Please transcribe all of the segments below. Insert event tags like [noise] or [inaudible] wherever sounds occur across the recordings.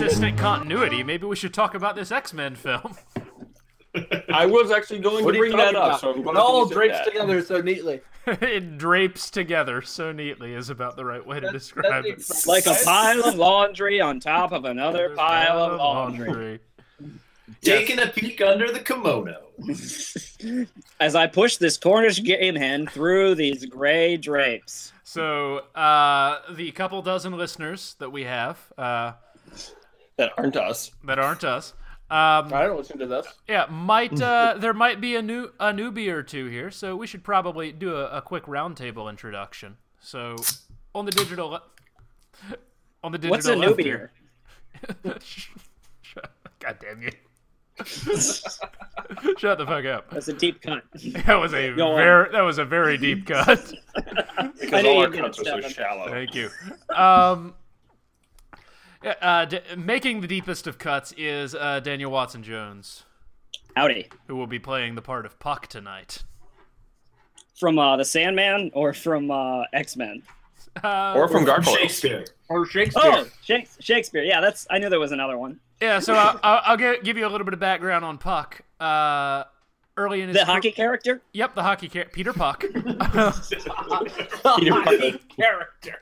consistent continuity, maybe we should talk about this X Men film. [laughs] I was actually going What to bring that up, about? so It all drapes that. together so neatly. [laughs] it drapes together so neatly is about the right way to describe it. Like a [laughs] pile of laundry on top of another pile of laundry. Taking a peek under the kimono. As I push this Cornish game hen through these gray drapes. So, uh, the couple dozen listeners that we have uh, That aren't us. that aren't us, um, I don't listen to this. yeah, might uh, [laughs] there might be a new a newbie or two here, so we should probably do a, a quick roundtable introduction. So, on the digital, le- on the digital, What's a newbie? here- [laughs] God damn you! [laughs] Shut the fuck up. That's a deep cut. That was a Go on. very that was a very deep cut. Because knew all our cuts are so shallow. Thank you. Um, yeah, uh, d- making the deepest of cuts is uh, Daniel Watson Jones, Howdy. who will be playing the part of Puck tonight. From uh, the Sandman or from uh, X Men? Uh, Or from Gargoyle. Shakespeare. Or Shakespeare. Oh, Shakes- Shakespeare. Yeah, that's. I knew there was another one. yeah, so I'll, I'll, I'll give you a little bit of background on Puck. Uh, early in his The car- hockey character. Yep, the hockey character, Peter Puck. [laughs] [laughs] Peter Parker. character.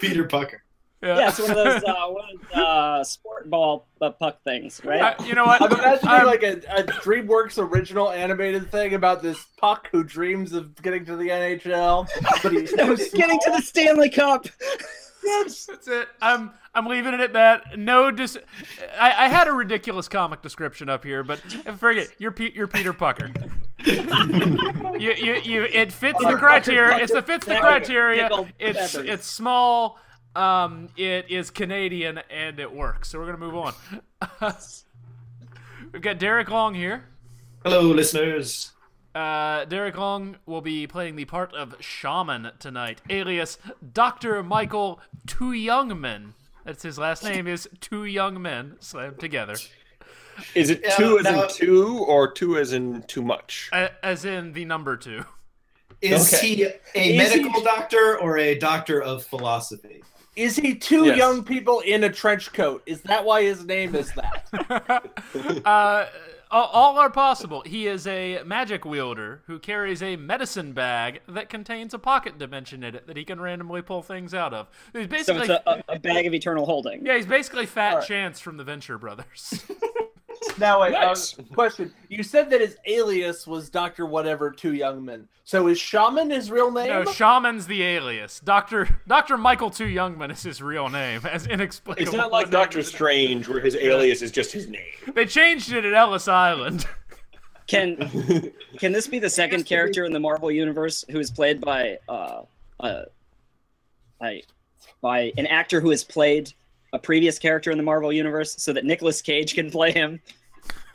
Peter Pucker. Yeah, it's one of those, [laughs] uh, one of those uh, sport ball uh, puck things, right? Uh, you know what? I'm imagining I'm- like a, a DreamWorks original animated thing about this puck who dreams of getting to the NHL, but he's [laughs] too Getting to the Stanley Cup. That's it. I'm I'm leaving it at that. No, dis- I, I had a ridiculous comic description up here, but forget you're Pe- you're Peter Pucker. you, you, you, it fits the criteria. It's the fits the criteria. It's it's small. Um, it is Canadian and it works. So we're gonna move on. [laughs] We've got Derek Long here. Hello, listeners. Uh, Derek Long will be playing the part of Shaman tonight, alias Dr. Michael Two Young Men. That's his last name is Two Young Men slammed together, Is it Yeah, two as now- in two or two as in too much? A- as in the number two. Is Okay. he a Is he- medical doctor or a doctor of philosophy? Is he two Yes. young people in a trench coat? Is that why his name is that? [laughs] Uh, all- all are possible. He is a magic wielder who carries a medicine bag that contains a pocket dimension in it that he can randomly pull things out of. He's So basically, it's a, a, a bag of eternal holding. yeah, he's basically Fat Alright. Chance from the Venture Brothers. [laughs] now, wait, Nice. uh, question. You said that his alias was Doctor Whatever Two Young Men. So is Shaman his real name? No, Shaman's the alias. Doctor Doctor Michael Two Youngman is his real name, [laughs] as inexplicable. It's not like Doctor. Strange where his alias is just his name. They changed it at Ellis Island. [laughs] Can [laughs] can this be the second character in the Marvel universe who is played by uh, uh, I, by an actor who has played a previous character in the Marvel universe, so that Nicolas Cage can play him?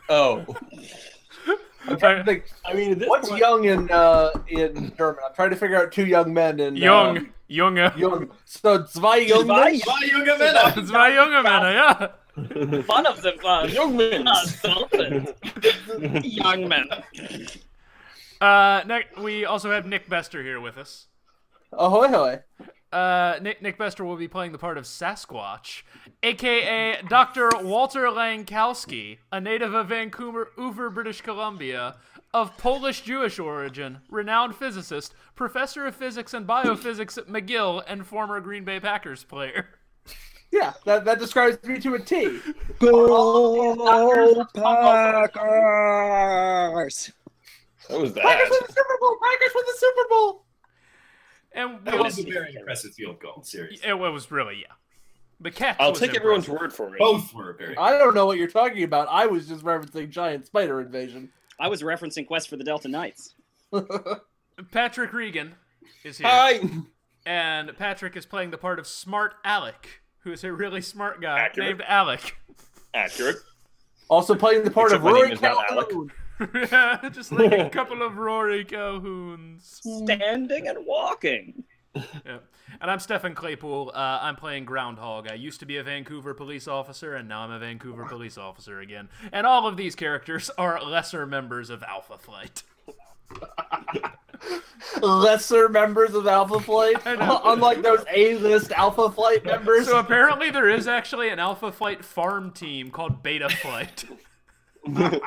Oh. [laughs] I'm trying to think. I mean, this What's point- young in uh, in German? I'm trying to figure out two young men in Young, Uh, Junge. young. So zwei young men. Zwei [laughs] Zwei junge Männer. It's my Junge Männer, yeah. One of them uh, [laughs] Young men. young men. Uh, Nick, we also have Nick Bester here with us. Ahoy hoy. Uh, Nick, Nick Bester will be playing the part of Sasquatch, aka Dr. Walter Langkowski, a native of Vancouver, Vancouver, British Columbia, of Polish Jewish origin, renowned physicist, professor of physics and biophysics at McGill, and former Green Bay Packers player. [laughs] Yeah, that, that describes me to a T. Go Packers! What was that? Packers that? win the Super Bowl. Packers win the Super Bowl. And we That was also, a very impressive field goal, seriously. it was really yeah. The catch. I'll was take everyone's word for it. Both were very. I don't know what you're talking about. I was just referencing giant spider invasion. I was referencing Quest for the Delta Knights. [laughs] Patrick Regan is here. Hi. And Patrick is playing the part of Smart Alec, who is a really smart guy Accurate. named Alec. Accurate. Also playing the part Except of my name Rory is not Alec. Calhoun. Just like a [laughs] couple of Rory Calhouns. Standing and walking. Yeah. And I'm Stefan Claypool. Uh, I'm playing Groundhog. I used to be a Vancouver police officer, and now I'm a Vancouver police officer again. And all of these characters [laughs] are lesser members of Alpha Flight. [laughs] lesser members of Alpha Flight, unlike those A-list Alpha Flight members. So apparently there is actually an Alpha Flight farm team called Beta Flight. [laughs]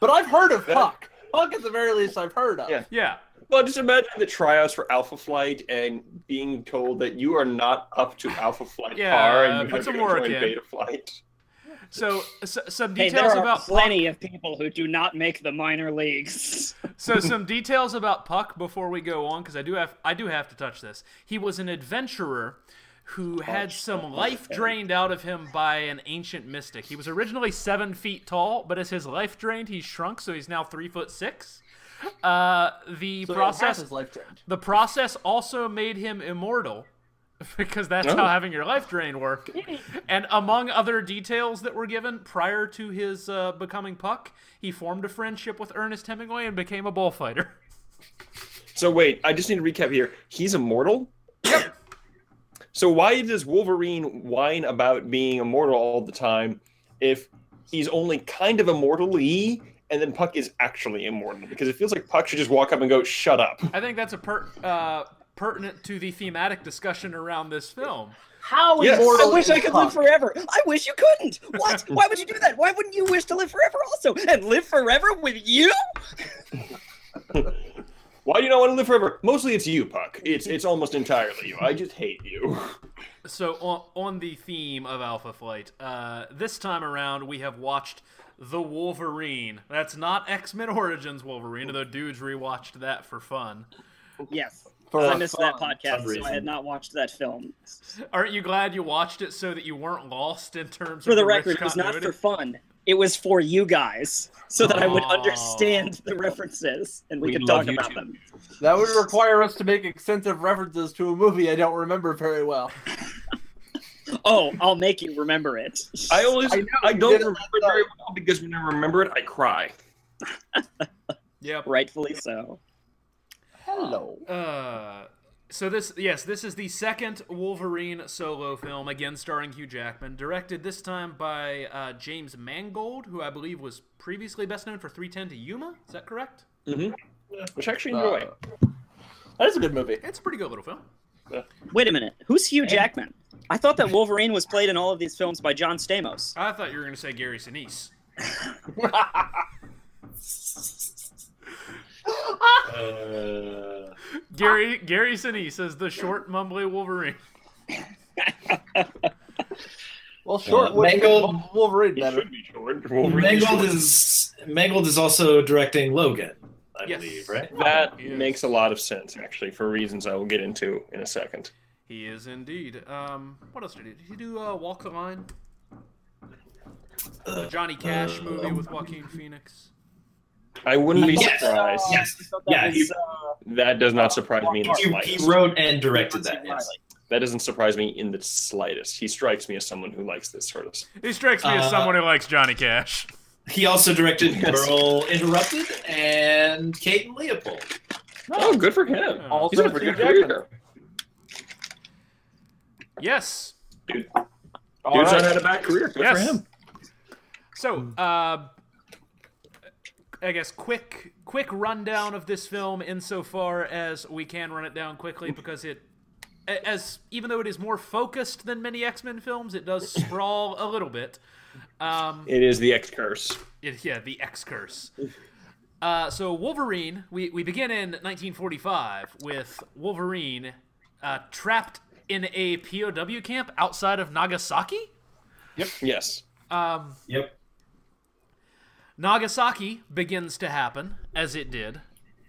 but I've heard of Puck. Puck, at the very least, I've heard of. Yeah. yeah. Well, just imagine the tryouts for Alpha Flight and being told that you are not up to Alpha Flight Yeah, par and you put have to go work join in. Beta Flight. So, s some Hey, details there are about Puck. plenty of people who do not make the minor leagues. [laughs] So some details about Puck before we go on, because I do have I do have to touch this. He was an adventurer who had some life drained out of him by an ancient mystic. He was originally seven feet tall, but as his life drained, he shrunk, so he's now three foot six. Uh, the So process his life drained. the process also made him immortal. [laughs] Because that's Oh. how having your life drain work. [laughs] And among other details that were given prior to his uh, becoming Puck, he formed a friendship with Ernest Hemingway and became a bullfighter. [laughs] So wait, I just need to recap here. He's immortal. Yep. So why does Wolverine whine about being immortal all the time if he's only kind of immortal-y and then Puck is actually immortal? Because it feels like Puck should just walk up and go, "Shut up." I think that's a per, uh, pertinent to the thematic discussion around this film. How Yes. immortal I wish is I could Puck? live forever. I wish you couldn't. What? [laughs] Why would you do that? Why wouldn't you wish to live forever also? And live forever with you? [laughs] Why do you not want to live forever? Mostly it's you, Puck. It's [laughs] it's almost entirely you. I just hate you. So on, on the theme of Alpha Flight, uh, this time around we have watched The Wolverine. That's not X-Men Origins Wolverine, although dudes rewatched that for fun. Yes. For I missed that podcast, so I had not watched that film. Aren't you glad you watched it so that you weren't lost in terms For of the rich record, it was not for fun. It was for you guys, so that I would understand the references and we, We could talk you about too. them. That would require us to make extensive references to a movie I don't remember very well. [laughs] Oh, I'll make you remember it. I always I I, know, you don't didn't remember it very well because when I remember it, I cry. [laughs] Yep. Rightfully so. Hello. Uh, so this, yes, this is the second Wolverine solo film, again starring Hugh Jackman, directed this time by uh, James Mangold, who I believe was previously best known for 310 to Yuma. Is that correct? Which I actually enjoy. Uh, that is a good movie. It's a pretty good little film. Wait a minute. Who's Hugh Jackman? I thought that Wolverine was played in all of these films by John Stamos. I thought you were going to say Gary Sinise. [laughs] [laughs] Uh, [laughs] Gary Gary Sinise is the short, mumbly Wolverine. [laughs] Well, short Uh, Mangold- Wolverine he better. should be short. Wolverine Mangold short. is Mangold is also directing Logan, I Yes. believe, right? That He is. makes a lot of sense, actually, for reasons I will get into in a second. He is indeed. Um, what else did he do? Did he do uh, Walk the Line? The Johnny Cash movie with Joaquin Phoenix. I wouldn't be Yes. surprised. Yes. That Yeah, was, he- uh, That does not surprise me in the He, he slightest. wrote and directed that. Yes. That doesn't surprise me in the slightest. He strikes me as someone who likes this sort of. He strikes me as Uh, someone who likes Johnny Cash. He also directed Yes. Girl Interrupted and Kate and Leopold. Oh, good for him. Also He's had a pretty good career. Yes. Dude, All dude's right. not had a bad career. Good Yes. for him. So, uh, I guess quick quick rundown of this film insofar as we can run it down quickly because it as even though it is more focused than many X-Men films, it does sprawl a little bit. Um, It is the X curse. it, yeah, the X curse. Uh, so Wolverine, we, we begin in 1945 with Wolverine uh, trapped in a POW camp outside of Nagasaki. Yep. Yes. Um, Yep. Nagasaki begins to happen, as it did,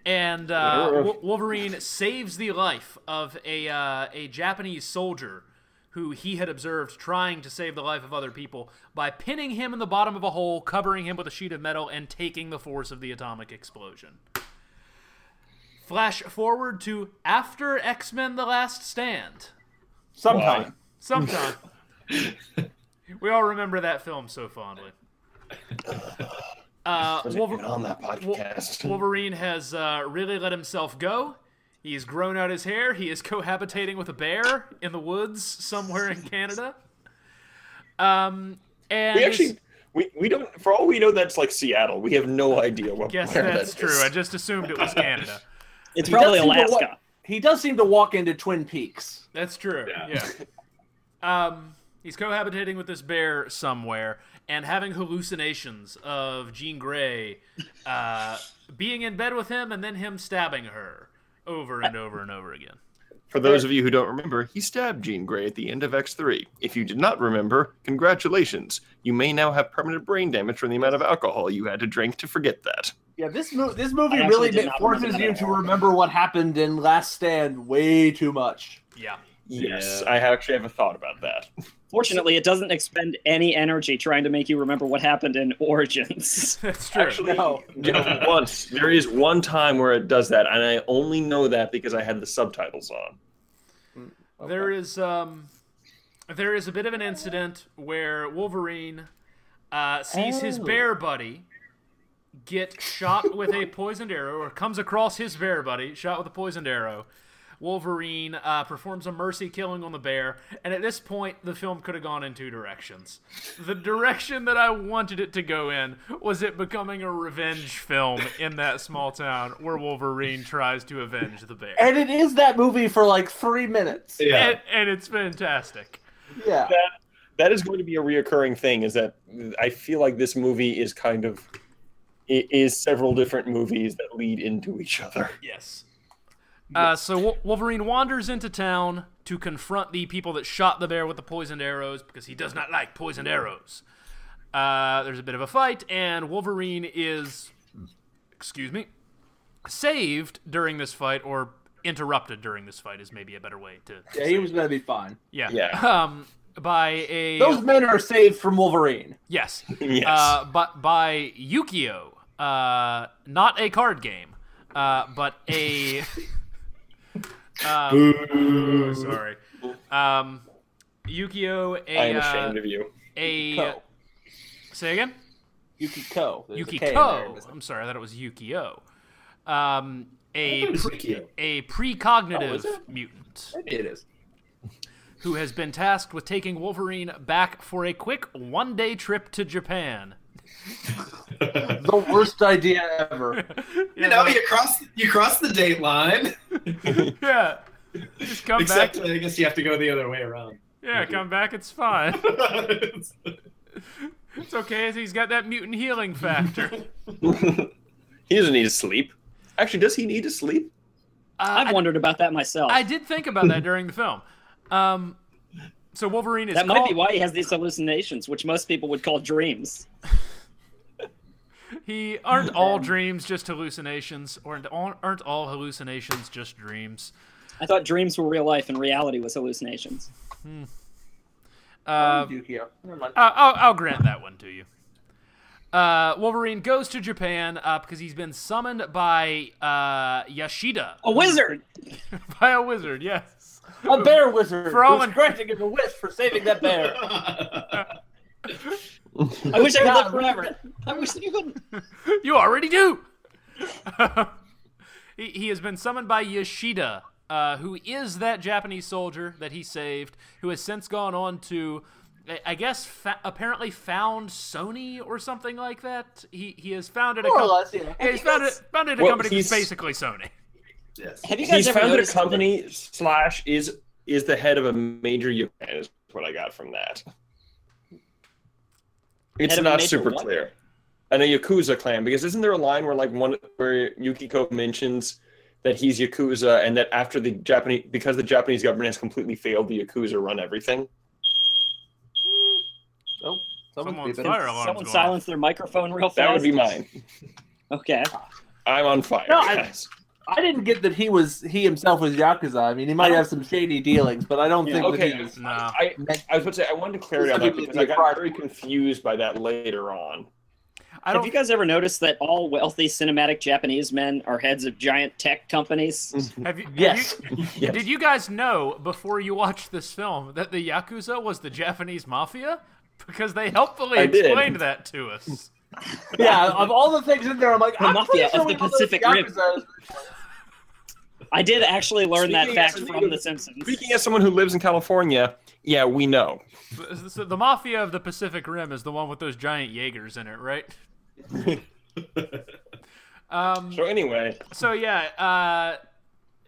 and uh, Wo- Wolverine saves the life of a uh, a Japanese soldier who he had observed trying to save the life of other people by pinning him in the bottom of a hole, covering him with a sheet of metal, and taking the force of the atomic explosion. Flash forward to after X Men: The Last Stand. Sometime. Sometime. [laughs] we all remember that film so fondly. Uh, Wolver- on that podcast? Wolverine has uh, really let himself go. He's grown out his hair. He is cohabitating with a bear in the woods somewhere in Canada. Um, and we actually we, we don't for all we know that's like Seattle. We have no idea what guess where that's that true. I just assumed it was Canada. [laughs] It's He probably does seem wa- Alaska. He does seem to walk into Twin Peaks. That's true. Yeah. Yeah. um, he's cohabitating with this bear somewhere and having hallucinations of Jean Grey uh, [laughs] being in bed with him and then him stabbing her over and over and over again. For those of you who don't remember, he stabbed Jean Grey at the end of X3. If you did not remember, congratulations. You may now have permanent brain damage from the amount of alcohol you had to drink to forget that. Yeah, this movie this movie I really ma- forces you to remember what happened in Last Stand way too much. Yeah. Yes, Yeah. I actually have a thought about that. Fortunately, it doesn't expend any energy trying to make you remember what happened in Origins. [laughs] That's true. Actually, No. just once. There is one time where it does that, and I only know that because I had the subtitles on. There is um, there is a bit of an incident where Wolverine uh, sees his Oh. bear buddy get shot with a poisoned arrow, or comes across his bear buddy shot with a poisoned arrow. Wolverine uh, performs a mercy killing on the bear, and at this point, the film could have gone in two directions. The direction that I wanted it to go in was it becoming a revenge film in that small town where Wolverine tries to avenge the bear. And it is that movie for like three minutes. Yeah. and, and it's fantastic. Yeah. That is going to be a reoccurring thing. Is that I feel like this movie is kind of it is several different movies that lead into each other. Yes. Uh, so Wolverine wanders into town to confront the people that shot the bear with the poisoned arrows because he does not like poisoned arrows. Uh, there's a bit of a fight, and Wolverine is, excuse me, saved during this fight, or interrupted during this fight is maybe a better way to. Yeah, he was gonna be fine. Yeah. Yeah. [laughs] Um, by a Those men are saved from Wolverine. yes. [laughs] Yes. Uh, but by Yukio, uh, not a card game, uh, but a. [laughs] um, sorry. Um, Yukio, a I am uh, ashamed of you. a Ko. say again. Yuki Ko. There's a K in. Yukiko. I'm sorry, I thought it was Yukio. Um, a pre- Yukio. a precognitive Oh, it? mutant it is. who has been tasked with taking Wolverine back for a quick one-day trip to Japan. [laughs] The worst idea ever. [laughs] You know, you cross you cross the date line. [laughs] yeah. Just come Except back. I guess you have to go the other way around. Yeah, come back. It's fine. It's- It's okay. He's got that mutant healing factor. he doesn't need to sleep. Actually, does he need to sleep? Uh, I've I, wondered about that myself. I did think about that during the film. Um, so Wolverine is that called, might be why he has these hallucinations, which most people would call dreams. He aren't [laughs] all dreams just hallucinations, or aren't all hallucinations just dreams. I thought dreams were real life and reality was hallucinations. Uh, Yukio. Never. I'll, I'll, I'll grant that one to you. Uh, Wolverine goes to Japan uh, because he's been summoned by uh, Yashida, A wizard! [laughs] by a wizard. Yes. A bear wizard. For all who's in- granting him a wish for saving that bear. [laughs] I wish I could Yeah, live forever. I wish you couldn't. [laughs] You already do. [laughs] he, he has been summoned by Yoshida, uh, who is that Japanese soldier that he saved, who has since gone on to, I- I guess, fa- apparently found Sony or something like that. He he has founded a More or com- less, yeah. Yeah, he's founded founded a Well, company that's he's- basically Sony. yes. Have you guys He's ever founded a noticed that- company slash is is the head of a major union. Is what I got from that. It's Head of a not super what? clear. And a yakuza clan because isn't there a line where like one where Yukiko mentions that he's yakuza and that after the Japanese because the Japanese government has completely failed, the yakuza run everything. Oh, someone's Someone's fire alarm's Someone silenced their microphone real fast. That would be mine. [laughs] Okay. I'm on fire, No, I- guys. I didn't get that he was he himself was yakuza. I mean, he might have some shady dealings, but I don't Yeah. think Okay. that he was. No. I, I was about to say I wanted to clarify that because I got private. very confused by that later on. I Have don't. you guys ever noticed that all wealthy cinematic Japanese men are heads of giant tech companies? [laughs] Have you, have Yes. you- [laughs] Yes. Did you guys know before you watched this film that the Yakuza was the Japanese mafia? Because they helpfully I did. explained that to us. Yeah, of all the things in there, I'm like, The I'm mafia sure of the know those Pacific Rim. I did actually learn that fact as- from The Simpsons. Speaking as someone who lives in California, yeah, we know. So- so the mafia of the Pacific Rim is the one with those giant Jaegers in it, right? [laughs] Um, So anyway, so yeah, uh,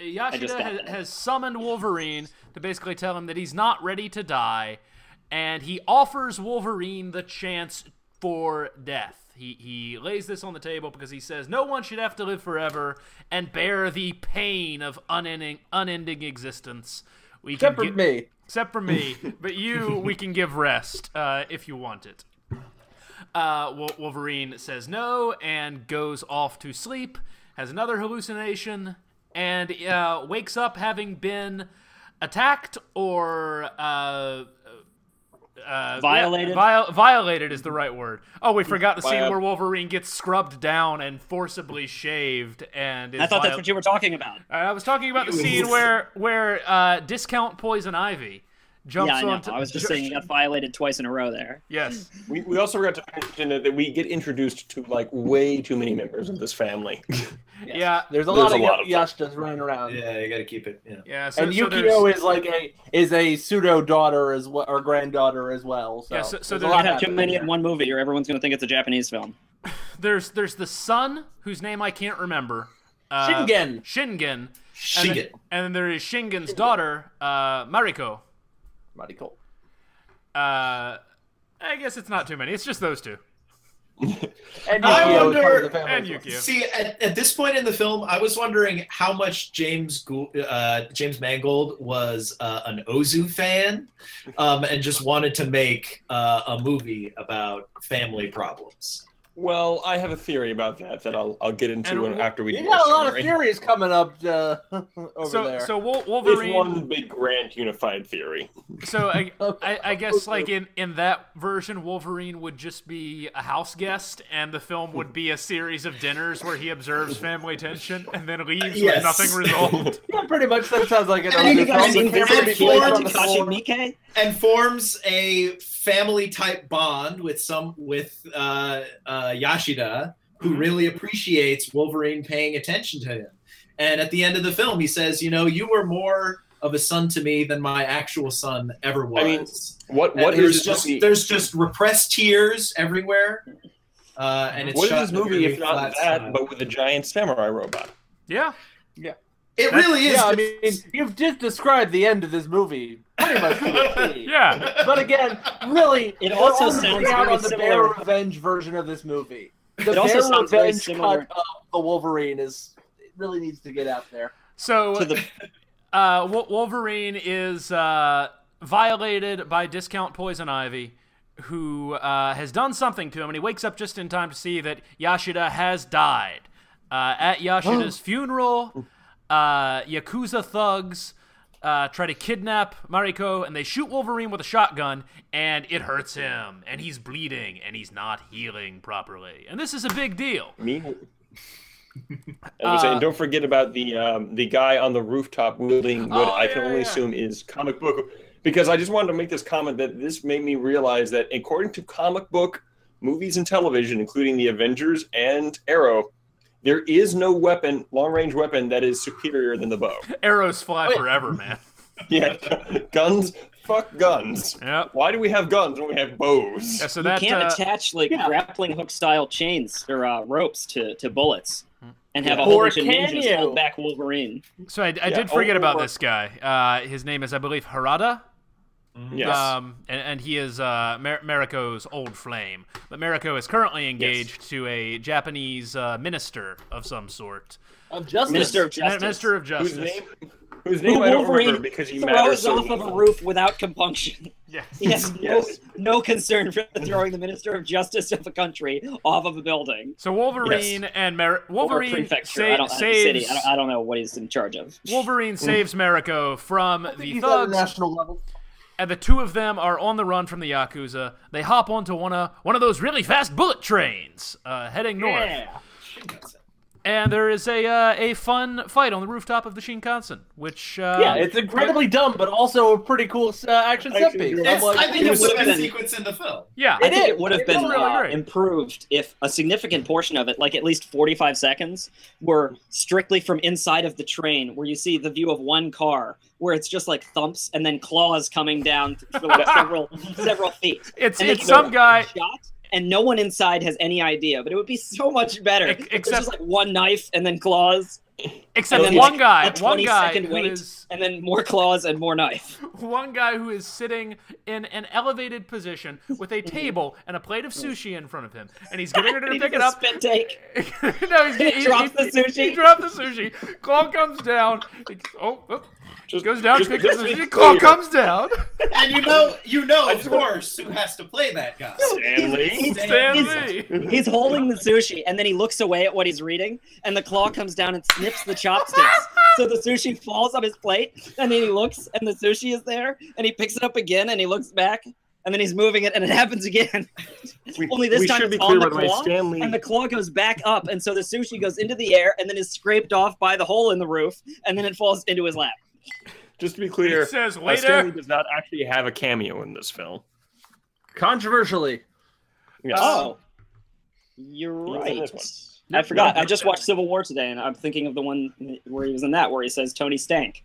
Yashida has, has summoned Wolverine to basically tell him that he's not ready to die, and he offers Wolverine the chance for death. He he lays this on the table because he says no one should have to live forever and bear the pain of unending unending existence. We Except for can gi- me. except for me. [laughs] but you, we can give rest uh, if you want it. Uh, Wolverine says no and goes off to sleep. Has another hallucination and uh, wakes up having been attacked or uh, uh, Violated? Yeah, viol- violated is the right word. Oh, we forgot the scene where Wolverine gets scrubbed down and forcibly shaved, and is I thought that's what you were talking about. I was talking about the scene where where uh, discount poison ivy jumps Yeah, I know. onto. I was just saying you got violated twice in a row there. Yes. [laughs] we, we also forgot to mention that, that we get introduced to like way too many members of this family. [laughs] Yeah. There's a There's lot of, a lot of them. Yashtas running around. Yeah, you got to keep it. Yeah. Yeah. So, and so Yukio there's- is like a is a pseudo daughter as well or granddaughter as well. So, Yeah, so- so there's a there's- lot You have too many in one movie, or everyone's going to think it's a Japanese film. [laughs] there's there's the son whose name I can't remember. Uh, Shingen. Shingen. And Shingen. then, and then there is Shingen's daughter, uh, Mariko. Mighty cool. Uh, I guess it's not too many. It's just those two. [laughs] And I Yukio is part wonder- of the. And. Yukio. See, at, at this point in the film, I was wondering how much James uh, James Mangold was uh, an Ozu fan, um, and just wanted to make uh, a movie about family problems. Well, I have a theory about that that I'll I'll get into And after we You got our a lot of theories coming up uh, [laughs] over So there. so Wol- It's one big grand unified theory. So I, [laughs] I, I guess like in, in that version, Wolverine would just be a house guest, and the film would be a series of dinners where he observes family tension and then leaves Yes. with nothing resolved. [laughs] yeah, pretty much that sounds like an I mean, Ozu you guys film. think The this camera is be placed for on the Takashi floor. Miike? and forms a family type bond with some with uh, uh, Yashida, who really appreciates Wolverine paying attention to him. And at the end of the film, he says, "You know, you were more of a son to me than my actual son ever was." I mean, What And what there's is this just movie? there's just repressed tears everywhere, uh, and it's What shot is this a movie if not that, style. but with a giant samurai robot? Yeah, yeah. It really is. Yeah, I mean, you've just described the end of this movie pretty much. to a T. Yeah. But again, really, It also sounds out very on the similar- Bear Revenge version of this movie. The It also Bear sounds very Revenge similar- cut of the Wolverine is it really needs to get out there. So To the [laughs] uh, Wolverine is uh, violated by Discount Poison Ivy, who uh, has done something to him, and he wakes up just in time to see that Yashida has died. Uh, at Yashida's [gasps] funeral, uh, Yakuza thugs uh, try to kidnap Mariko, and they shoot Wolverine with a shotgun, and it hurts him, and he's bleeding, and he's not healing properly. And this is a big deal. Me. [laughs] I was saying, Uh, don't forget about the um, the guy on the rooftop wielding what Oh, I can yeah, only yeah. assume is comic book. Because I just wanted to make this comment that this made me realize that according to comic book movies and television, including the Avengers and Arrow, there is no weapon, long range weapon, that is superior than the bow. Arrows fly Wait. forever, man. [laughs] Yeah, guns, fuck guns. Yep. Why do we have guns when we have bows? Yeah, so you can't uh, attach like yeah. grappling hook style chains or uh, ropes to, to bullets and have a Yeah. whole Or bunch of ninjas you? hold back Wolverine. So I, I Yeah, did forget about this guy. Uh, his name is, I believe, Harada. Yes. Um, and, and he is uh, Mar- Mariko's old flame. But Mariko is currently engaged to a Japanese uh, minister of some sort. Of justice. Minister of Justice. Minister of whose name? Whose name I don't remember Wolverine because he matters throws so off of a roof without compunction. Yes. He has [laughs] no, Yes. no concern for throwing the Minister of Justice of a country off of a building. So Wolverine and Mar- Or Wolverine prefecture. sa- I don't, saves city. I don't, I don't know what he's in charge of. Wolverine saves Mariko from the he's thugs, national level. And the two of them are on the run from the yakuza. They hop onto one of one of those really fast bullet trains, uh, heading north. Yeah. And there is a uh, a fun fight on the rooftop of the Shinkansen, which uh, yeah, it's incredibly dumb, but also a pretty cool uh, action set piece. I'm like, I think it it's the would've best been- sequence in the film. yeah, I think is. it would have It's been really uh, improved if a significant portion of it, like at least 45 seconds, were strictly from inside of the train, where you see the view of one car, where it's just like thumps and then claws coming down for [laughs] like several several feet. It's it's some guy. shot, and no one inside has any idea. But it would be so much better. Ex- except- just like one knife and then claws, Except then, one like, guy, one guy who wait. is and then more claws and more knife. [laughs] one guy who is sitting in an elevated position with a [laughs] mm-hmm. table and a plate of mm-hmm. sushi in front of him, and he's getting ready to [laughs] He pick it up. Spit take. no, he's, He drops the sushi. He dropped the sushi. Claw comes down. He, oh, oh, Just goes down, just- picks just the be. Claw clear. comes down. And you know, you know, of course, who has to play that guy? Stan Lee. Stan He's- Lee. [laughs] He's holding the sushi, and then he looks away at what he's reading, and the claw comes down and snips the chopsticks. so the sushi falls on his plate, and then he looks, and the sushi is there, and he picks it up again, and he looks back, and then he's moving it, and it [laughs] happens again. We, [laughs] Only this time it's on the by the way, claw, Stan Lee. and the claw goes back up, and so the sushi goes into the air, and then is scraped off by the hole in the roof, and then it falls into his lap. Just to be clear, It says uh, Stan Lee does not actually have a cameo in this film. Controversially, Yes. Oh, you're right. I forgot. I just watched Civil War today, and I'm thinking of the one where he was in that, where he says Tony stank.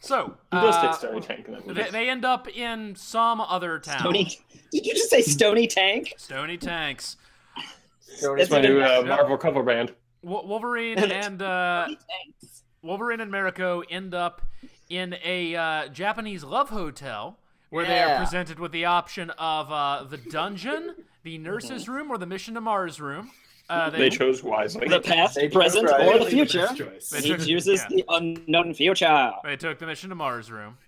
So He does uh, take Tank in that movie. they, they end up in some other town. Stony. Did you just say Stony Tank? Stony Tanks. It's my new uh, Marvel cover band. Wolverine [laughs] and uh, Wolverine and Mariko end up in a uh, Japanese love hotel where they are presented with the option of uh, the dungeon, the nurse's room, or the mission to Mars room. Uh, They chose wisely. The past, They present, right. or the future. best choice. They He took- chooses yeah. the unknown future. They took the mission to Mars room.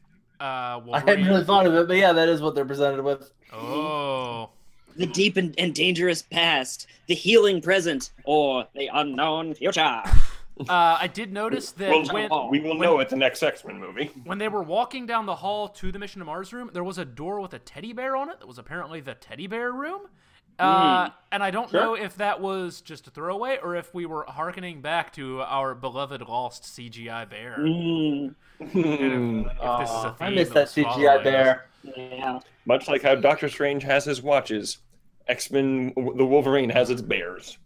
Uh, I hadn't really thought of it, but yeah, that is what they're presented with. Oh, The deep and, and dangerous past, the healing present, or the unknown future. Uh, I did notice that Well, when we will know at the next X Men movie. when they were walking down the hall to the mission to Mars room, there was a door with a teddy bear on it that was apparently the teddy bear room. Uh, and I don't Sure. know if that was just a throwaway or if we were hearkening back to our beloved lost CGI bear. Mm, And if, if this is a Aw, I miss that that CGI following bear. yeah. Much like how Doctor Strange has his watches, X Men the Wolverine has its bears.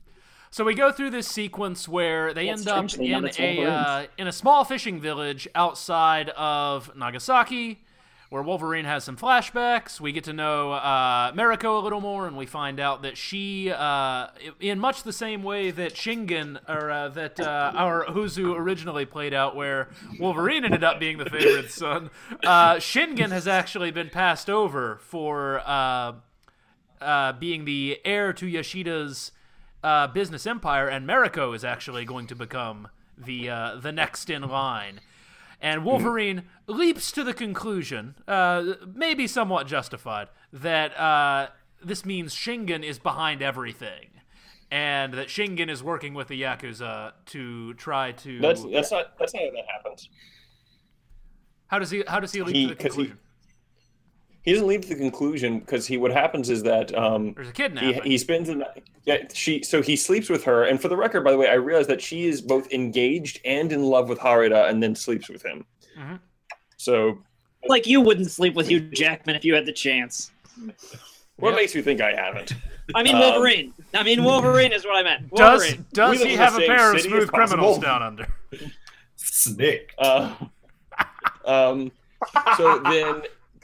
So we go through this sequence where they That's end up in a uh, in a small fishing village outside of Nagasaki, where Wolverine has some flashbacks. We get to know uh, Mariko a little more, and we find out that she, uh, in much the same way that Shingen or uh, that uh, our Ozu originally played out, where Wolverine ended up being the favorite son, uh, Shingen has actually been passed over for. Uh, uh, being the heir to Yoshida's uh, business empire, and Mariko is actually going to become the uh, the next in line. And Wolverine leaps to the conclusion, uh, maybe somewhat justified, that uh, this means Shingen is behind everything, and that Shingen is working with the Yakuza to try to. That's that's not that's not how that happens. how does he? How does he leap He- to the conclusion? He doesn't leave the conclusion because he what happens is that um, There's a he kidnapping. he spends the night. Yeah, she so he sleeps with her, and for the record, by the way, I realized that she is both engaged and in love with Harada, and then sleeps with him. Mhm. So Like you wouldn't sleep with Hugh Jackman if you had the chance. what Yep. makes you think I haven't? I mean Um, Wolverine. I mean Wolverine is what I meant. does Wolverine. does We live he have a pair of smooth criminals down under? Snick. Uh, [laughs] um, so then,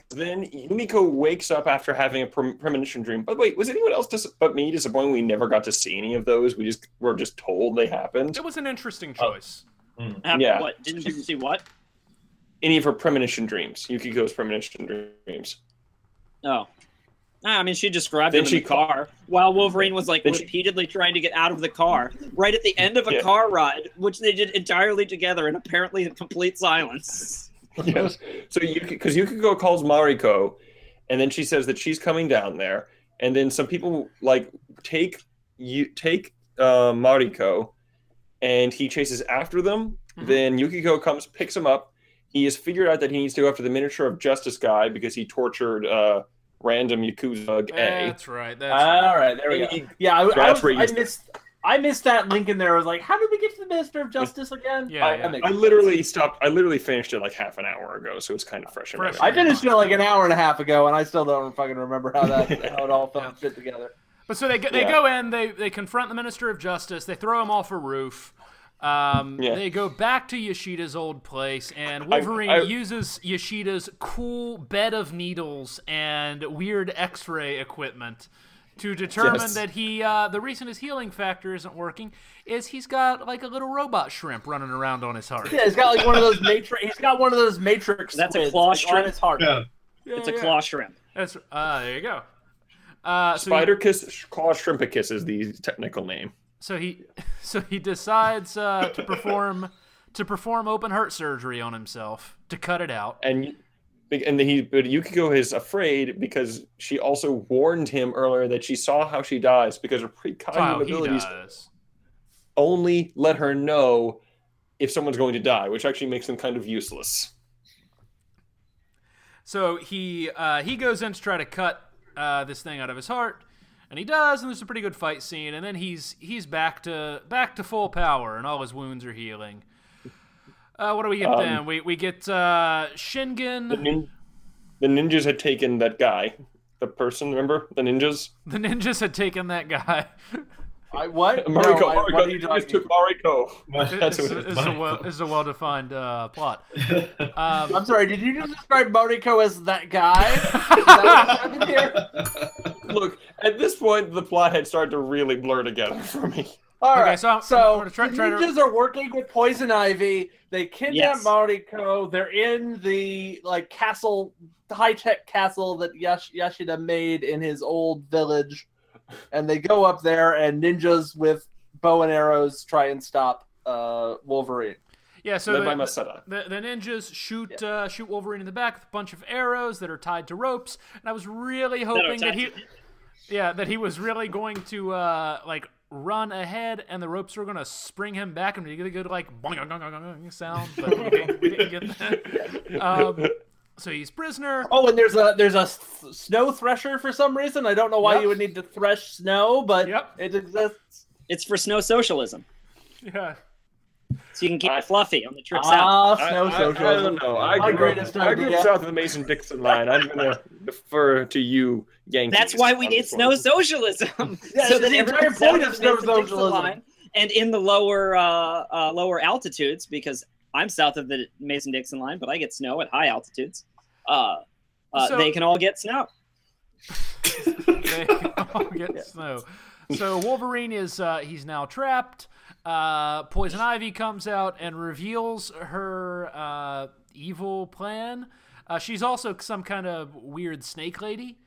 then Yumiko wakes up after having a pre- premonition dream. But wait, was anyone else dis- but me disappointed? We never got to see any of those. We just were just told they happened. It was an interesting Oh. choice. Hap- yeah. What? Didn't you see what? Any of her premonition dreams, Yukiko's premonition dreams. Oh. Ah, I mean, she described Then him she in the car while Wolverine was like Then she- repeatedly trying to get out of the car right at the end of a Yeah. car ride, which they did entirely together in apparently in complete silence. [laughs] yes. So you because Yukiko calls Mariko, and then she says that she's coming down there, and then some people like take you take uh, Mariko, and he chases after them. Mhm. Then Yukiko comes, picks him up. He has figured out that he needs to go after the miniature of Justice guy because he tortured uh, random Yakuza A. That's right. That's right. All right, there we go. He- Yeah, I, I, That's was, where you I start. missed. I missed that link in there. I was like, how did we get to the Minister of Justice again? Yeah, I, yeah. I literally stopped. I literally finished it like half an hour ago, so it's kind of fresh. in my Fresh. I finished it like an hour and a half ago, and I still don't fucking remember how that [laughs] how it all felt Yeah. fit together. But so they go, they Yeah. go in, they they confront the Minister of Justice, they throw him off a roof. Um, Yeah. They go back to Yoshida's old place, and I- Wolverine I- uses Yoshida's cool bed of needles and weird X-ray equipment to determine Yes. that he uh, the reason his healing factor isn't working is he's got like a little robot shrimp running around on his heart. Yeah, he's got like one of those matrix. He's got one of those matrix. That's a squids, claw like, on his heart. Yeah. It's a Yeah, claw shrimp. That's uh, there you go. Uh, so he- Spider kiss, claw shrimpicus is the technical name. so he [laughs] so he decides uh, to perform to perform open heart surgery on himself to cut it out. and and he but Yukiko is afraid because she also warned him earlier that she saw how she dies because her precognitive Wow, abilities does. only let her know if someone's going to die, which actually makes them kind of useless. So he uh, he goes in to try to cut uh, this thing out of his heart, and he does, and there's a pretty good fight scene, and then he's he's back to back to full power, and all his wounds are healing. Uh, what do we get Um, then? We we get uh, The, Shingen. nin- the ninjas had taken that guy, the person. Remember the ninjas? The ninjas had taken that guy. [laughs] I, what? [laughs] Mariko, No, I- Mariko, what are you the talking ninjas took Mariko. [laughs] That's It's, what it is. it's a well it's a well defined uh, plot. Um, I'm sorry. Did you just describe Mariko as that guy? Is that what here? Look, at this point, the plot had started to really blur together for me. All Okay, right. so I'm- so I'm try- the try to- ninjas are working with Poison Ivy. They kidnap Yes. Mariko. They're in the like castle, high tech castle that Yash- Yashida made in his old village, and they go up there and ninjas with bow and arrows try and stop uh, Wolverine. yeah, so Led the, the, the ninjas shoot uh, shoot Wolverine in the back with a bunch of arrows that are tied to ropes, and I was really hoping that tied he, yeah, that he was really going to uh, like run ahead, and the ropes were gonna spring him back, and we get a good like boing, boing, boing, boing, boing sound, but we didn't, we didn't get that. [laughs] Um, so he's prisoner. Oh, and there's a there's a s- snow thresher for some reason. I don't know why Yep. you would need to thresh snow, but Yep. it exists. It's for snow socialism, Yeah, so you can keep I- it fluffy on the trip south. Ah, I, snow I- I don't know. I My grew, greatest up, I grew up south of the Mason-Dixon line. I'm going [laughs] to defer to you, Yankees. That's why we need snow socialism, [laughs] Yeah, so that the entire point south of snow socialism. line and in the lower uh, uh, lower altitudes because I'm south of the Mason Dixon line, but I get snow at high altitudes. Uh, uh, So- they can all get snow. [laughs] they all get snow. So Wolverine is uh, he's now trapped. Uh, Poison Ivy comes out and reveals her uh, evil plan. Uh, she's also some kind of weird snake lady.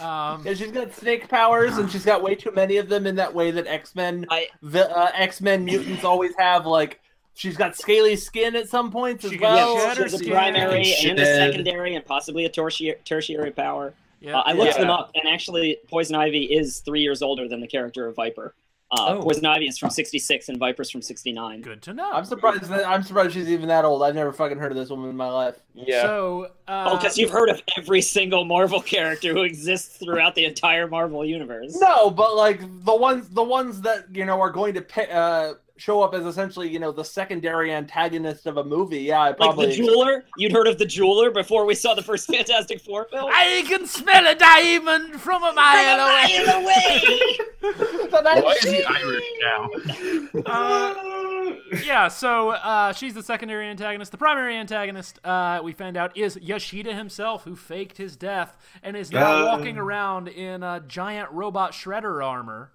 Um, And she's got snake powers, and she's got way too many of them in that way that X Men, I- uh, X Men mutants always have. Like, she's got scaly skin at some points as She well. shed Yeah, her there's a primary and a secondary and possibly a tertiary, tertiary power. yeah, Uh, I looked Yeah. them up, and actually, Poison Ivy is three years older than the character of Viper. Uh, Oh. Poison Ivy is from '66, and Viper's from '69. good to know. I'm surprised. That, I'm surprised she's even that old. I've never fucking heard of this woman in my life. Yeah. So uh, Oh, because you've heard of every single Marvel [laughs] character who exists throughout the entire Marvel universe. No, but like the ones, the ones that you know are going to pi uh, show up as essentially you know the secondary antagonist of a movie. Yeah, I Like probably. the jeweler, you'd heard of the jeweler before we saw the first [laughs] Fantastic Four film. I can smell a diamond from a mile away. Mile away. [laughs] Why is he Irish now? Uh, yeah, so uh, she's the secondary antagonist. The primary antagonist, uh, we found out, is Yoshida himself, who faked his death and is now Uh. walking around in a giant robot shredder armor.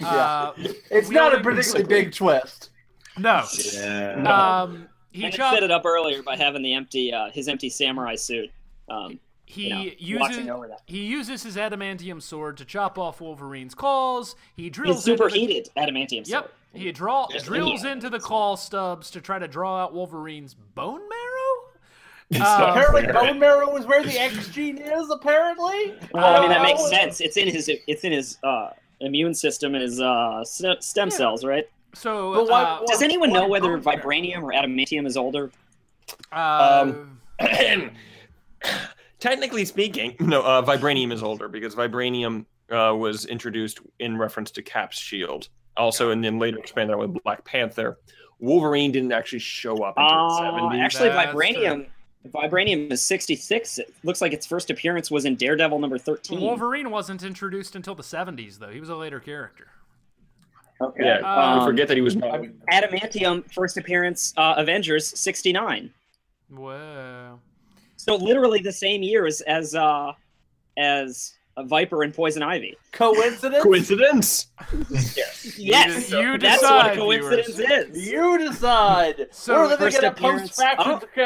Yeah. Uh, [laughs] it's not a particularly big twist. No. Yeah. Um, he and it chop- set it up earlier by having the empty, uh, his empty samurai suit. Um, he you know, uses watching over that. he uses his adamantium sword to chop off Wolverine's claws. He His drills into the- superheated adamantium sword. Yep. He draw Yes, drills yeah. into the claw stubs to try to draw out Wolverine's bone marrow. It's Uh, Apparently, bone marrow is where the X gene is. Apparently. Well, I mean that makes sense. It's in his it's in his uh, immune system is uh, stem stem Yeah. cells, right? So, But why- uh, Does anyone know why whether bone marrow? vibranium or adamantium is older? uh, Um, [clears throat] Technically speaking, [clears throat] no, uh, vibranium is older because vibranium uh, was introduced in reference to Cap's shield. Also, and then later expanded on with Black Panther. Wolverine didn't actually show up until the Uh, 70s. actually, That's vibranium vibranium is 66. It looks like its first appearance was in Daredevil number 13. Wolverine wasn't introduced until the 70s, though. He was a later character. Okay. Yeah, Um, you forget that he was. Adamantium first appearance uh, Avengers 69. Whoa. So literally the same year as as uh, as Viper and Poison Ivy. Coincidence? Coincidence? Yes, you decide. that's decide, what a coincidence is. You decide. So, We're living first in a appearance- post-faction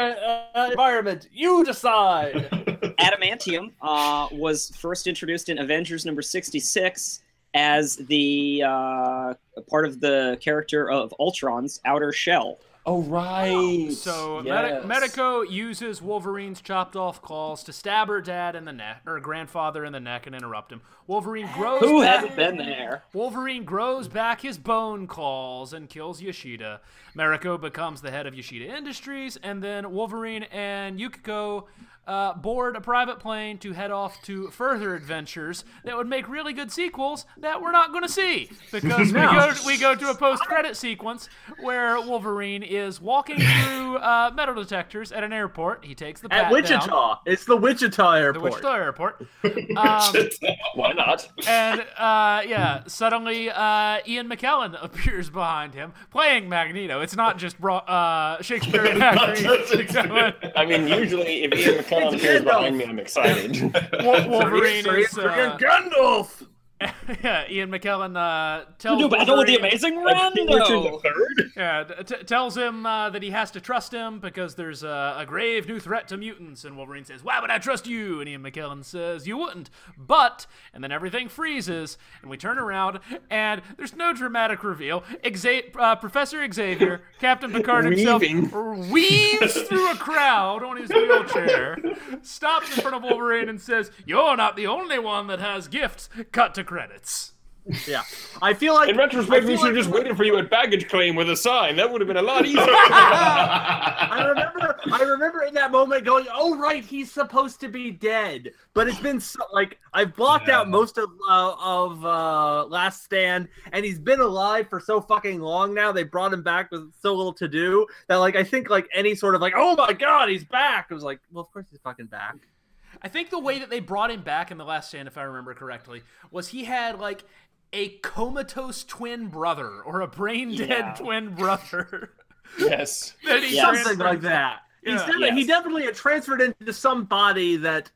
uh, environment. You decide. [laughs] Adamantium uh, was first introduced in Avengers number 66 as the uh, part of the character of Ultron's outer shell. Oh, right. So yes. Medi- Medico uses Wolverine's chopped off claws to stab her dad in the neck, or grandfather in the neck, and interrupt him. Wolverine grows. Who back- hasn't been there? Wolverine grows back his bone claws and kills Yoshida. Mariko becomes the head of Yoshida Industries, and then Wolverine and Yukiko uh, board a private plane to head off to further adventures that would make really good sequels that we're not going to see because we, [laughs] go, we go to a post-credit sequence where Wolverine is walking [laughs] through uh, metal detectors at an airport. He takes the At Wichita. down, It's the Wichita airport. the. Wichita airport. [laughs] Um, Why not? and uh, yeah, suddenly uh, Ian McKellen appears behind him, playing Magneto. It's not just bro- uh, Shakespearean actor. Ian I mean, usually if Ian McKellen It's appears Gandalf. behind me, I'm excited. [laughs] Wol- [laughs] Wolverine Sorry, is sorry, uh, Gandalf. [laughs] yeah. Ian McKellen uh, tells To do battle with the amazing Richard Rando. the Yeah, t- t- tells him uh, that he has to trust him because there's a, a grave new threat to mutants. And Wolverine says, "Why would I trust you?" And Ian McKellen says, "You wouldn't." But and then everything freezes, and we turn around, and there's no dramatic reveal. Exa- uh, Professor Xavier, Captain Picard [laughs] himself, weaves [laughs] through a crowd on his wheelchair, stops in front of Wolverine, and says, "You're not the only one that has gifts." Cut to credits. Yeah. I feel like In retrospect, we feel should have like- just waited for you at baggage claim with a sign. That would have been a lot [laughs] easier. I remember, I remember in that moment going, "Oh right, he's supposed to be dead." But it's been so, like I've blocked out most of uh, of uh, Last Stand, and he's been alive for so fucking long now. They brought him back with so little to do that, like I think like any sort of like, "Oh my god, he's back." It was like, "Well, of course he's fucking back." I think the way that they brought him back in the last stand, if I remember correctly, was he had like a comatose twin brother or a brain dead Yeah. [laughs] twin brother. yes. [laughs] that he Yeah. Something like that. Yeah. definitely, He Yes. definitely had transferred into some body that.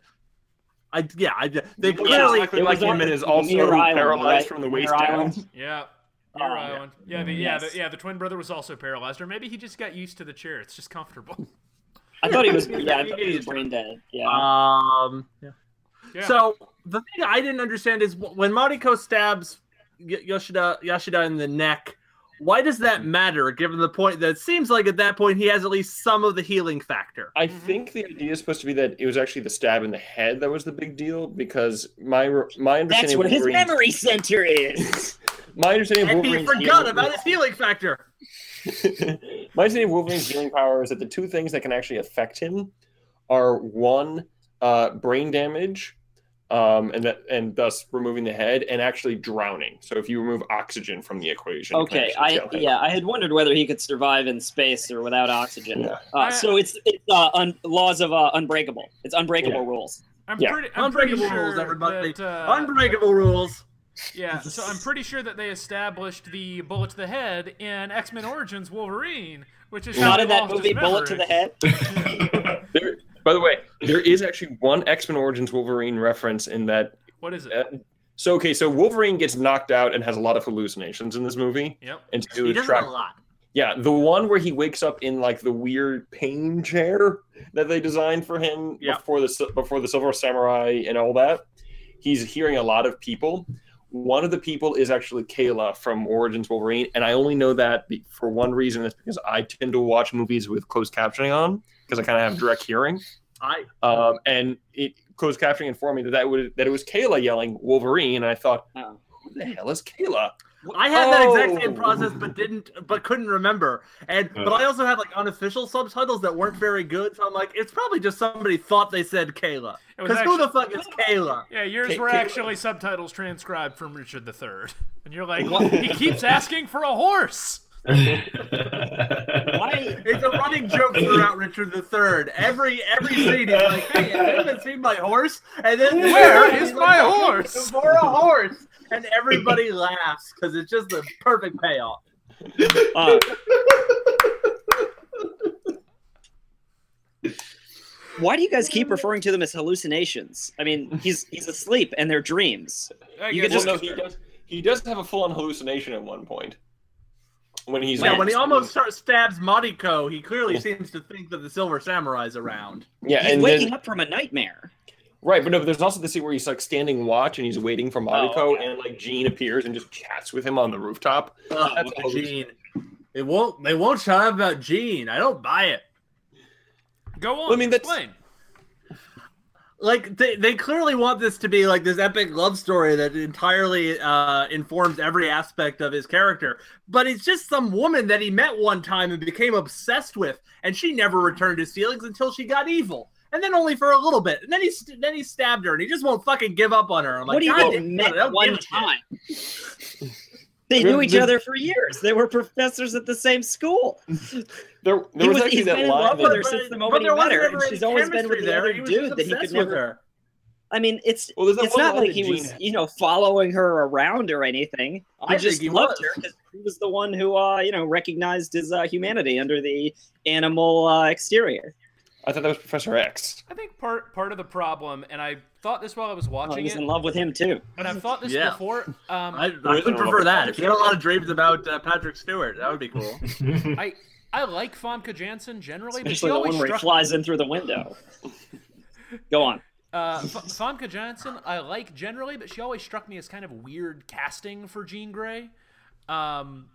I yeah, I they Yeah, clearly exactly like was him on and is also Muir Island, paralyzed right? from the Muir waist down. Oh, Island. Yeah. Oh, Muir yeah. Yeah, the, yeah, Yes. the, yeah. The twin brother was also paralyzed, or maybe he just got used to the chair. It's just comfortable. [laughs] I thought he was. [laughs] Yeah, I thought he was brain dead. Yeah. Um. Yeah. Yeah. So the thing I didn't understand is when Mariko stabs Y- Yoshida Yoshida in the neck. Why does that matter? Given the point that it seems like at that point he has at least some of the healing factor. I think the idea is supposed to be that it was actually the stab in the head that was the big deal because my my understanding That's of where his memory center is. [laughs] my understanding of And he forgot healing- about his healing factor. My understanding of Wolverine's healing power is that the two things that can actually affect him are one, uh, brain damage, um, and that and thus removing the head, and actually drowning. So if you remove oxygen from the equation, Okay, I kill yeah, I had wondered whether he could survive in space or without oxygen. Yeah. Uh, so it's it's uh, un- laws of uh, unbreakable. It's unbreakable Yeah. rules. I'm Yeah. pretty. I'm pretty Unbreakable sure rules, everybody. That, uh, Unbreakable rules. Yeah, so I'm pretty sure that they established the bullet to the head in X Men Origins Wolverine, which is how Not he in that lost his movie, bullet to the head. [laughs] There, by the way, there is actually one X Men Origins Wolverine reference in that. What is it? Uh, so okay, so Wolverine gets knocked out and has a lot of hallucinations in this movie, Yep. and to do He does track. a lot. Yeah, the one where he wakes up in like the weird pain chair that they designed for him Yeah. before the before the Silver Samurai and all that. He's hearing a lot of people. One of the people is actually Kayla from Origins Wolverine, and I only know that for one reason. That's because I tend to watch movies with closed captioning on because I kind of have direct hearing. I Um, and it closed captioning informed me that that, would, that it was Kayla yelling Wolverine, and I thought, Oh. who the hell is Kayla? I had that exact same Oh. process, but didn't, but couldn't remember. And but I also had like unofficial subtitles that weren't very good. So I'm like, it's probably just somebody thought they said Kayla. Because who the fuck is Kayla? Yeah, yours Ka- were Ka- actually subtitles transcribed from Richard III, and you're like, he keeps asking for a horse. Why? It's a running joke throughout Richard III. Every every scene is like, hey, I have you even seen my horse? And then where is he's is like, my horse?" For a horse. And everybody laughs because it's just the perfect payoff. Uh, why do you guys keep referring to them as hallucinations? I mean, he's he's asleep and they're dreams. I You guess could Well, just- no, he does. He does have a full-on hallucination at one point when he's Yeah, when he almost starts, stabs Mariko, he clearly seems to think that the Silver Samurai's around. yeah, He's and waking then up from a nightmare. right, but no, but there's also the scene where he's like standing watch and he's waiting for Mariko, Oh, okay. and like Jean appears and just chats with him on the rooftop. Ugh, That's with all- Jean. It won't. They won't shut up about Jean. I don't buy it. Go on. I mean, that's- explain. Like they, they clearly want this to be like this epic love story that entirely uh, informs every aspect of his character. But it's just some woman that he met one time and became obsessed with, and she never returned his feelings until she got evil. And then only for a little bit, and then he st- then he stabbed her, and he just won't fucking give up on her. I'm like, what do you God met one give a shit. time? [laughs] They knew each other for years. They were professors at the same school. [laughs] There, there He was was- actually that been in line. love with her since the But moment he met her, and she's always been with the there. other dude that he could obsessed with never. her. I mean, it's Well, it's not like he was, Jean- you know, following her around or anything. He I just he loved was. her because he was the one who, uh, you know, recognized his uh, humanity under the animal uh, exterior. I thought that was Professor X. I think part part of the problem, and I thought this while I was Oh, watching he's it, in love with him too. and I've thought this Yeah. before. Um, I, I is would prefer that. If you had a lot of dreams about uh, Patrick Stewart, that would be cool. [laughs] I I like Famke Janssen generally, but she Especially the always one where he struck flies in through the window. [laughs] Go on. Uh, F- Famke Janssen, I like generally, but she always struck me as kind of weird casting for Jean Grey. Um,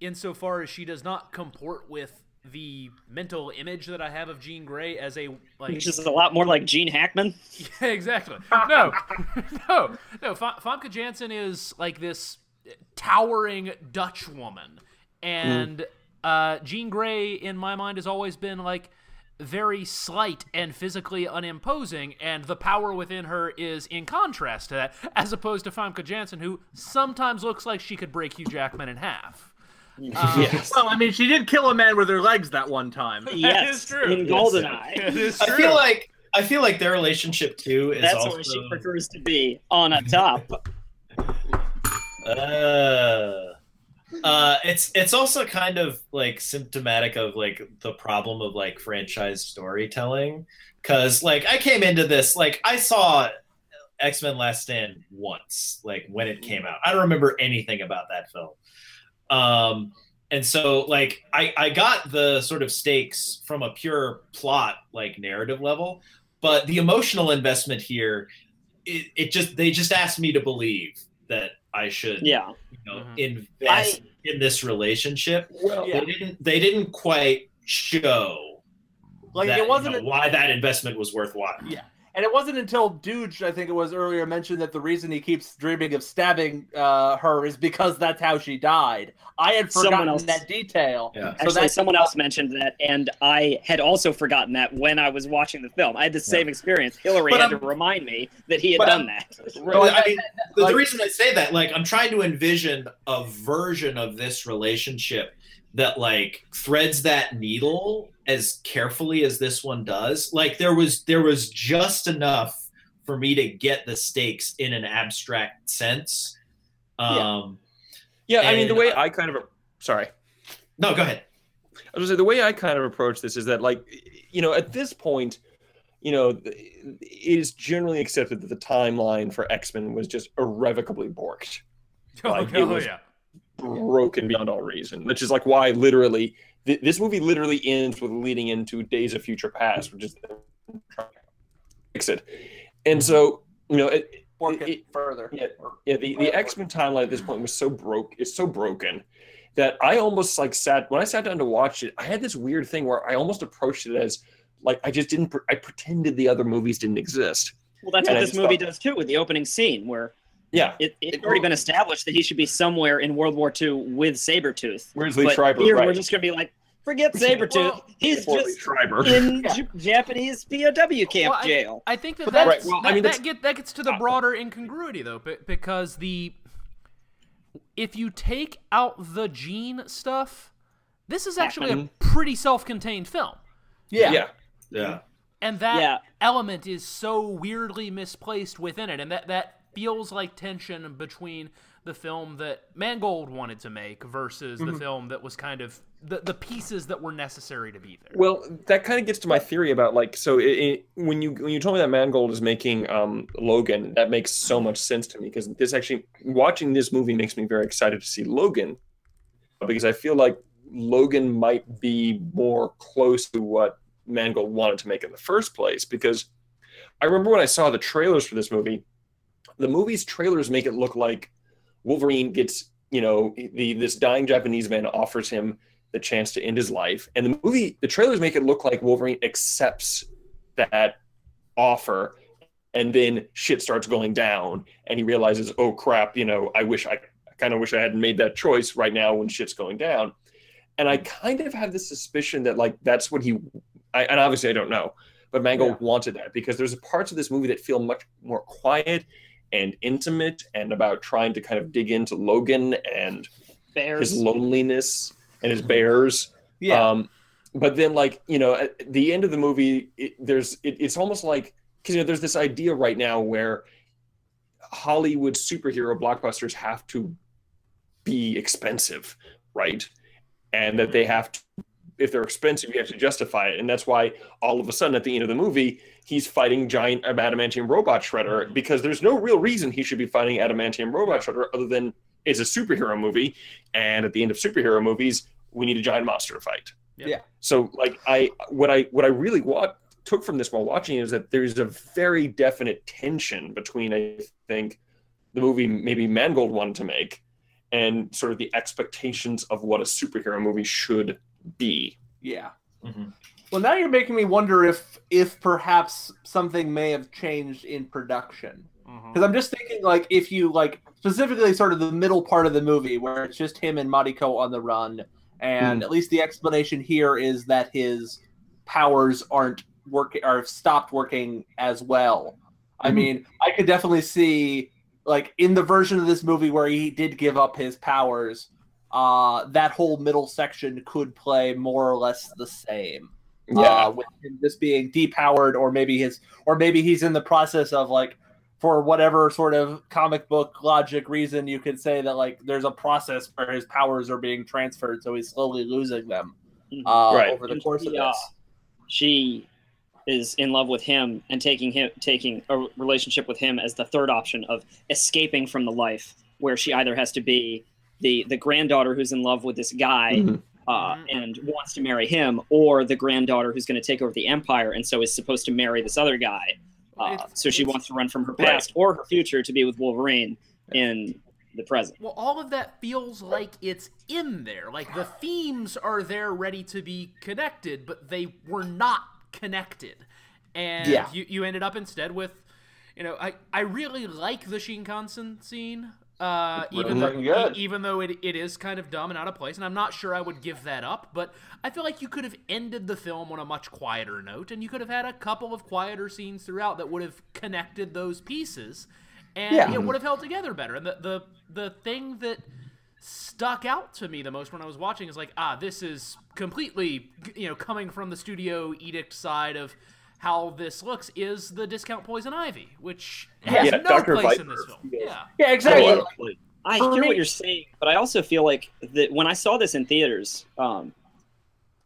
insofar as she does not comport with the mental image that I have of Jean Grey as a like. Which is a lot more like Gene Hackman. [laughs] Yeah, exactly. No, [laughs] no, no. Fa- Famke Janssen is like this towering Dutch woman, and uh, Jean Grey, in my mind, has always been like very slight and physically unimposing, and the power within her is in contrast to that, as opposed to Famke Janssen, who sometimes looks like she could break Hugh Jackman in half. [laughs] yes. well, I mean, she did kill a man with her legs that one time. yes, is true. in Goldeneye. It is I feel like I feel like their relationship too is That's also where she prefers to be on a top. [laughs] Uh, uh, it's it's also kind of like symptomatic of like the problem of like franchise storytelling because like I came into this like I saw X Men Last Stand once like when it came out I don't remember anything about that film um and so like I I got the sort of stakes from a pure plot like narrative level but the emotional investment here it, it just they just asked me to believe that I should Yeah. you know, Mhm. invest in this relationship. Well, Yeah. They didn't. They didn't quite show Like that, it wasn't. you know, why that investment was worthwhile. Yeah. And it wasn't until Duge, I think it was earlier, mentioned that the reason he keeps dreaming of stabbing uh, her is because that's how she died. I had forgotten else- that detail. Yeah. So Actually, that's- someone else mentioned that, and I had also forgotten that when I was watching the film. I had the same experience. Hillary But had I'm- to remind me that he had but done I'm- that. [laughs] Well, I mean, the, like- the reason I say that, like, I'm trying to envision a version of this relationship that like threads that needle as carefully as this one does. Like, there was there was just enough for me to get the stakes in an abstract sense. Um, Yeah, I mean, the way I kind of sorry. no, go ahead. I was gonna say the way I kind of approach this is that, like, you know, at this point, you know, it is generally accepted that the timeline for X Men was just irrevocably borked, [laughs] Oh, like, it oh, was- yeah. broken beyond all reason. Which is like why literally th- this movie literally ends with leading into Days of Future Past, which is fix it. And so, you know, it, Work it, it- further. yeah, yeah, the, the X Men timeline at this point was so broke, it's so broken that I almost like sat when I sat down to watch it. I had this weird thing where I almost approached it as like I just didn't. pre- I pretended the other movies didn't exist. Well, that's Yeah, what I this movie thought- does too, with the opening scene, where Yeah, it, it's already been established that he should be somewhere in World War II with Sabretooth. where's Liev But Schreiber? here right? we're just gonna be like, forget Sabretooth. Well, He's Poor Liev just Schreiber. in [laughs] Yeah. J- Japanese POW camp Well, I- jail. I think that But that's, that's- Right, well, I that, mean, that, get, that gets to the broader incongruity though, because the if you take out the Jean stuff, this is actually a Mhm. pretty self-contained film, Yeah. yeah. Yeah. and that Yeah. element is so weirdly misplaced within it, and that that feels like tension between the film that Mangold wanted to make versus the Mhm. film that was kind of the the pieces that were necessary to be there. Well, that kind of gets to my theory about like so it, it, when you when you told me that Mangold is making um, Logan, that makes so much sense to me because this actually watching this movie makes me very excited to see Logan because I feel like Logan might be more close to what Mangold wanted to make in the first place because I remember when I saw the trailers for this movie, the movie's trailers make it look like Wolverine gets, you know, the this dying Japanese man offers him the chance to end his life. And the movie, the trailers make it look like Wolverine accepts that offer. And then shit starts going down, and he realizes, oh crap, you know, I wish I, I kind of wish I hadn't made that choice right now when shit's going down. And I kind of have this suspicion that like that's what he, I, and obviously I don't know, but Mangold wanted that because there's parts of this movie that feel much more quiet and intimate and about trying to kind of dig into Logan and Bears. his loneliness and his bears. Yeah. Um, but then, like you know, at the end of the movie, it, there's it, it's almost like because you know there's this idea right now where Hollywood superhero blockbusters have to be expensive, right? And that they have to, if they're expensive, you have to justify it, and that's why all of a sudden at the end of the movie, he's fighting giant adamantium robot shredder because there's no real reason he should be fighting adamantium robot shredder other than it's a superhero movie, and at the end of superhero movies, we need a giant monster to fight. Yeah. So like I what I what I really wa- took from this while watching is that there's a very definite tension between I think the movie maybe Mangold wanted to make and sort of the expectations of what a superhero movie should be. Yeah. Mhm. Well, now you're making me wonder if if perhaps something may have changed in production. Because I'm just thinking, like, if you like specifically sort of the middle part of the movie where it's just him and Mariko on the run, and at least the explanation here is that his powers aren't working or have stopped working as well. I Mhm. mean, I could definitely see like in the version of this movie where he did give up his powers, uh, that whole middle section could play more or less the same uh, with him just being depowered, or maybe his, or maybe he's in the process of like, for whatever sort of comic book logic reason, you could say that like there's a process where his powers are being transferred, so he's slowly losing them Mhm. uh, Right. over the And course of he, uh, this. she is in love with him and taking him taking a relationship with him as the third option of escaping from the life where she either has to be the the granddaughter who's in love with this guy Mhm. uh, Mhm. and wants to marry him or the granddaughter who's going to take over the empire and so is supposed to marry this other guy uh, so she wants to run from her Right. past or her future to be with wolverine in the present Well, all of that feels like it's in there. Like the themes are there ready to be connected, but they were not connected. And Yeah. you, you ended up instead with, you know, I, I really like the Shinkansen scene. Uh, even though good. even though it, it is kind of dumb and out of place, and I'm not sure I would give that up, but I feel like you could have ended the film on a much quieter note, and you could have had a couple of quieter scenes throughout that would have connected those pieces, and Yeah. it would have held together better. And the the the thing that stuck out to me the most when I was watching is like, ah, this is completely, you know, coming from the studio edict side of how this looks is the discount poison ivy, which has Yeah, no Dr. place in this film. Yeah. Yeah, exactly. Totally. I hear me- what you're saying, but I also feel like that when I saw this in theaters, um,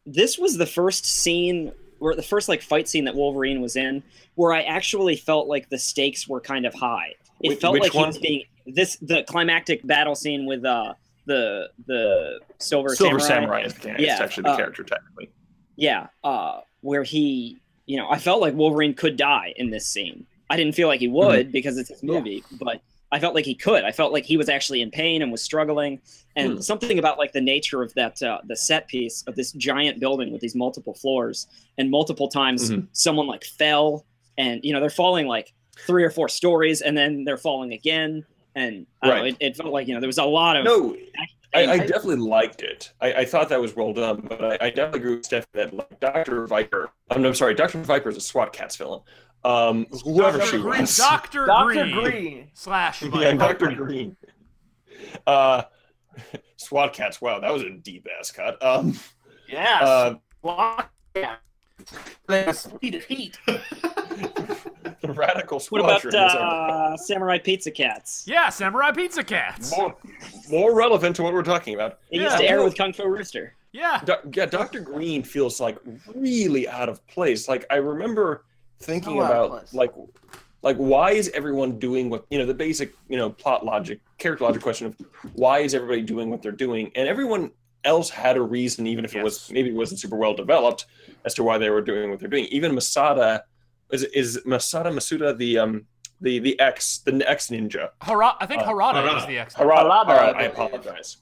this was the first scene or the first like fight scene that Wolverine was in where I actually felt like the stakes were kind of high. It Wh- felt which like he was being this the climactic battle scene with uh the the Silver, Silver Samurai. Samurai is the, Yeah, it's actually the uh, character technically. Yeah, uh, where he, you know, I felt like Wolverine could die in this scene. I didn't feel like he would because it's his Yeah. movie, but I felt like he could. I felt like he was actually in pain and was struggling, and Hmm. something about like the nature of that uh, the set piece of this giant building with these multiple floors, and multiple times Mhm. someone like fell, and you know they're falling like three or four stories, and then they're falling again, and I don't know, it, it felt like you know there was a lot of No, I, I I- definitely liked it. I, I thought that was well done, but I, I definitely agree with Steph that like Doctor Viper. I'm, I'm sorry, Doctor Viper is a SWAT Kats villain. Um, whoever Dr. she Green, was, Dr. Green. Dr. Green, Green. slash [laughs] yeah, Doctor Green. Uh, [laughs] SWAT Kats. Wow, that was a deep ass cut. Um, Yes. uh, Block- yeah. [laughs] [laughs] The speed of. Radical What about uh, Samurai Pizza Cats? Yeah, Samurai Pizza Cats. more, more relevant to what we're talking about. It Yeah. used to air with Kung Fu Rooster. Yeah. Do- yeah, Dr. Green feels like really out of place. Like I remember thinking So about like like why is everyone doing what you know the basic you know plot logic character logic question of why is everybody doing what they're doing and everyone else had a reason even if it was maybe it wasn't super well developed as to why they were doing what they're doing even Masada is is Masada Masuda the um the the ex the ex ninja Harada, I think Uh, Harada Harada. is the X. Harada. Harada, All right, I I apologize.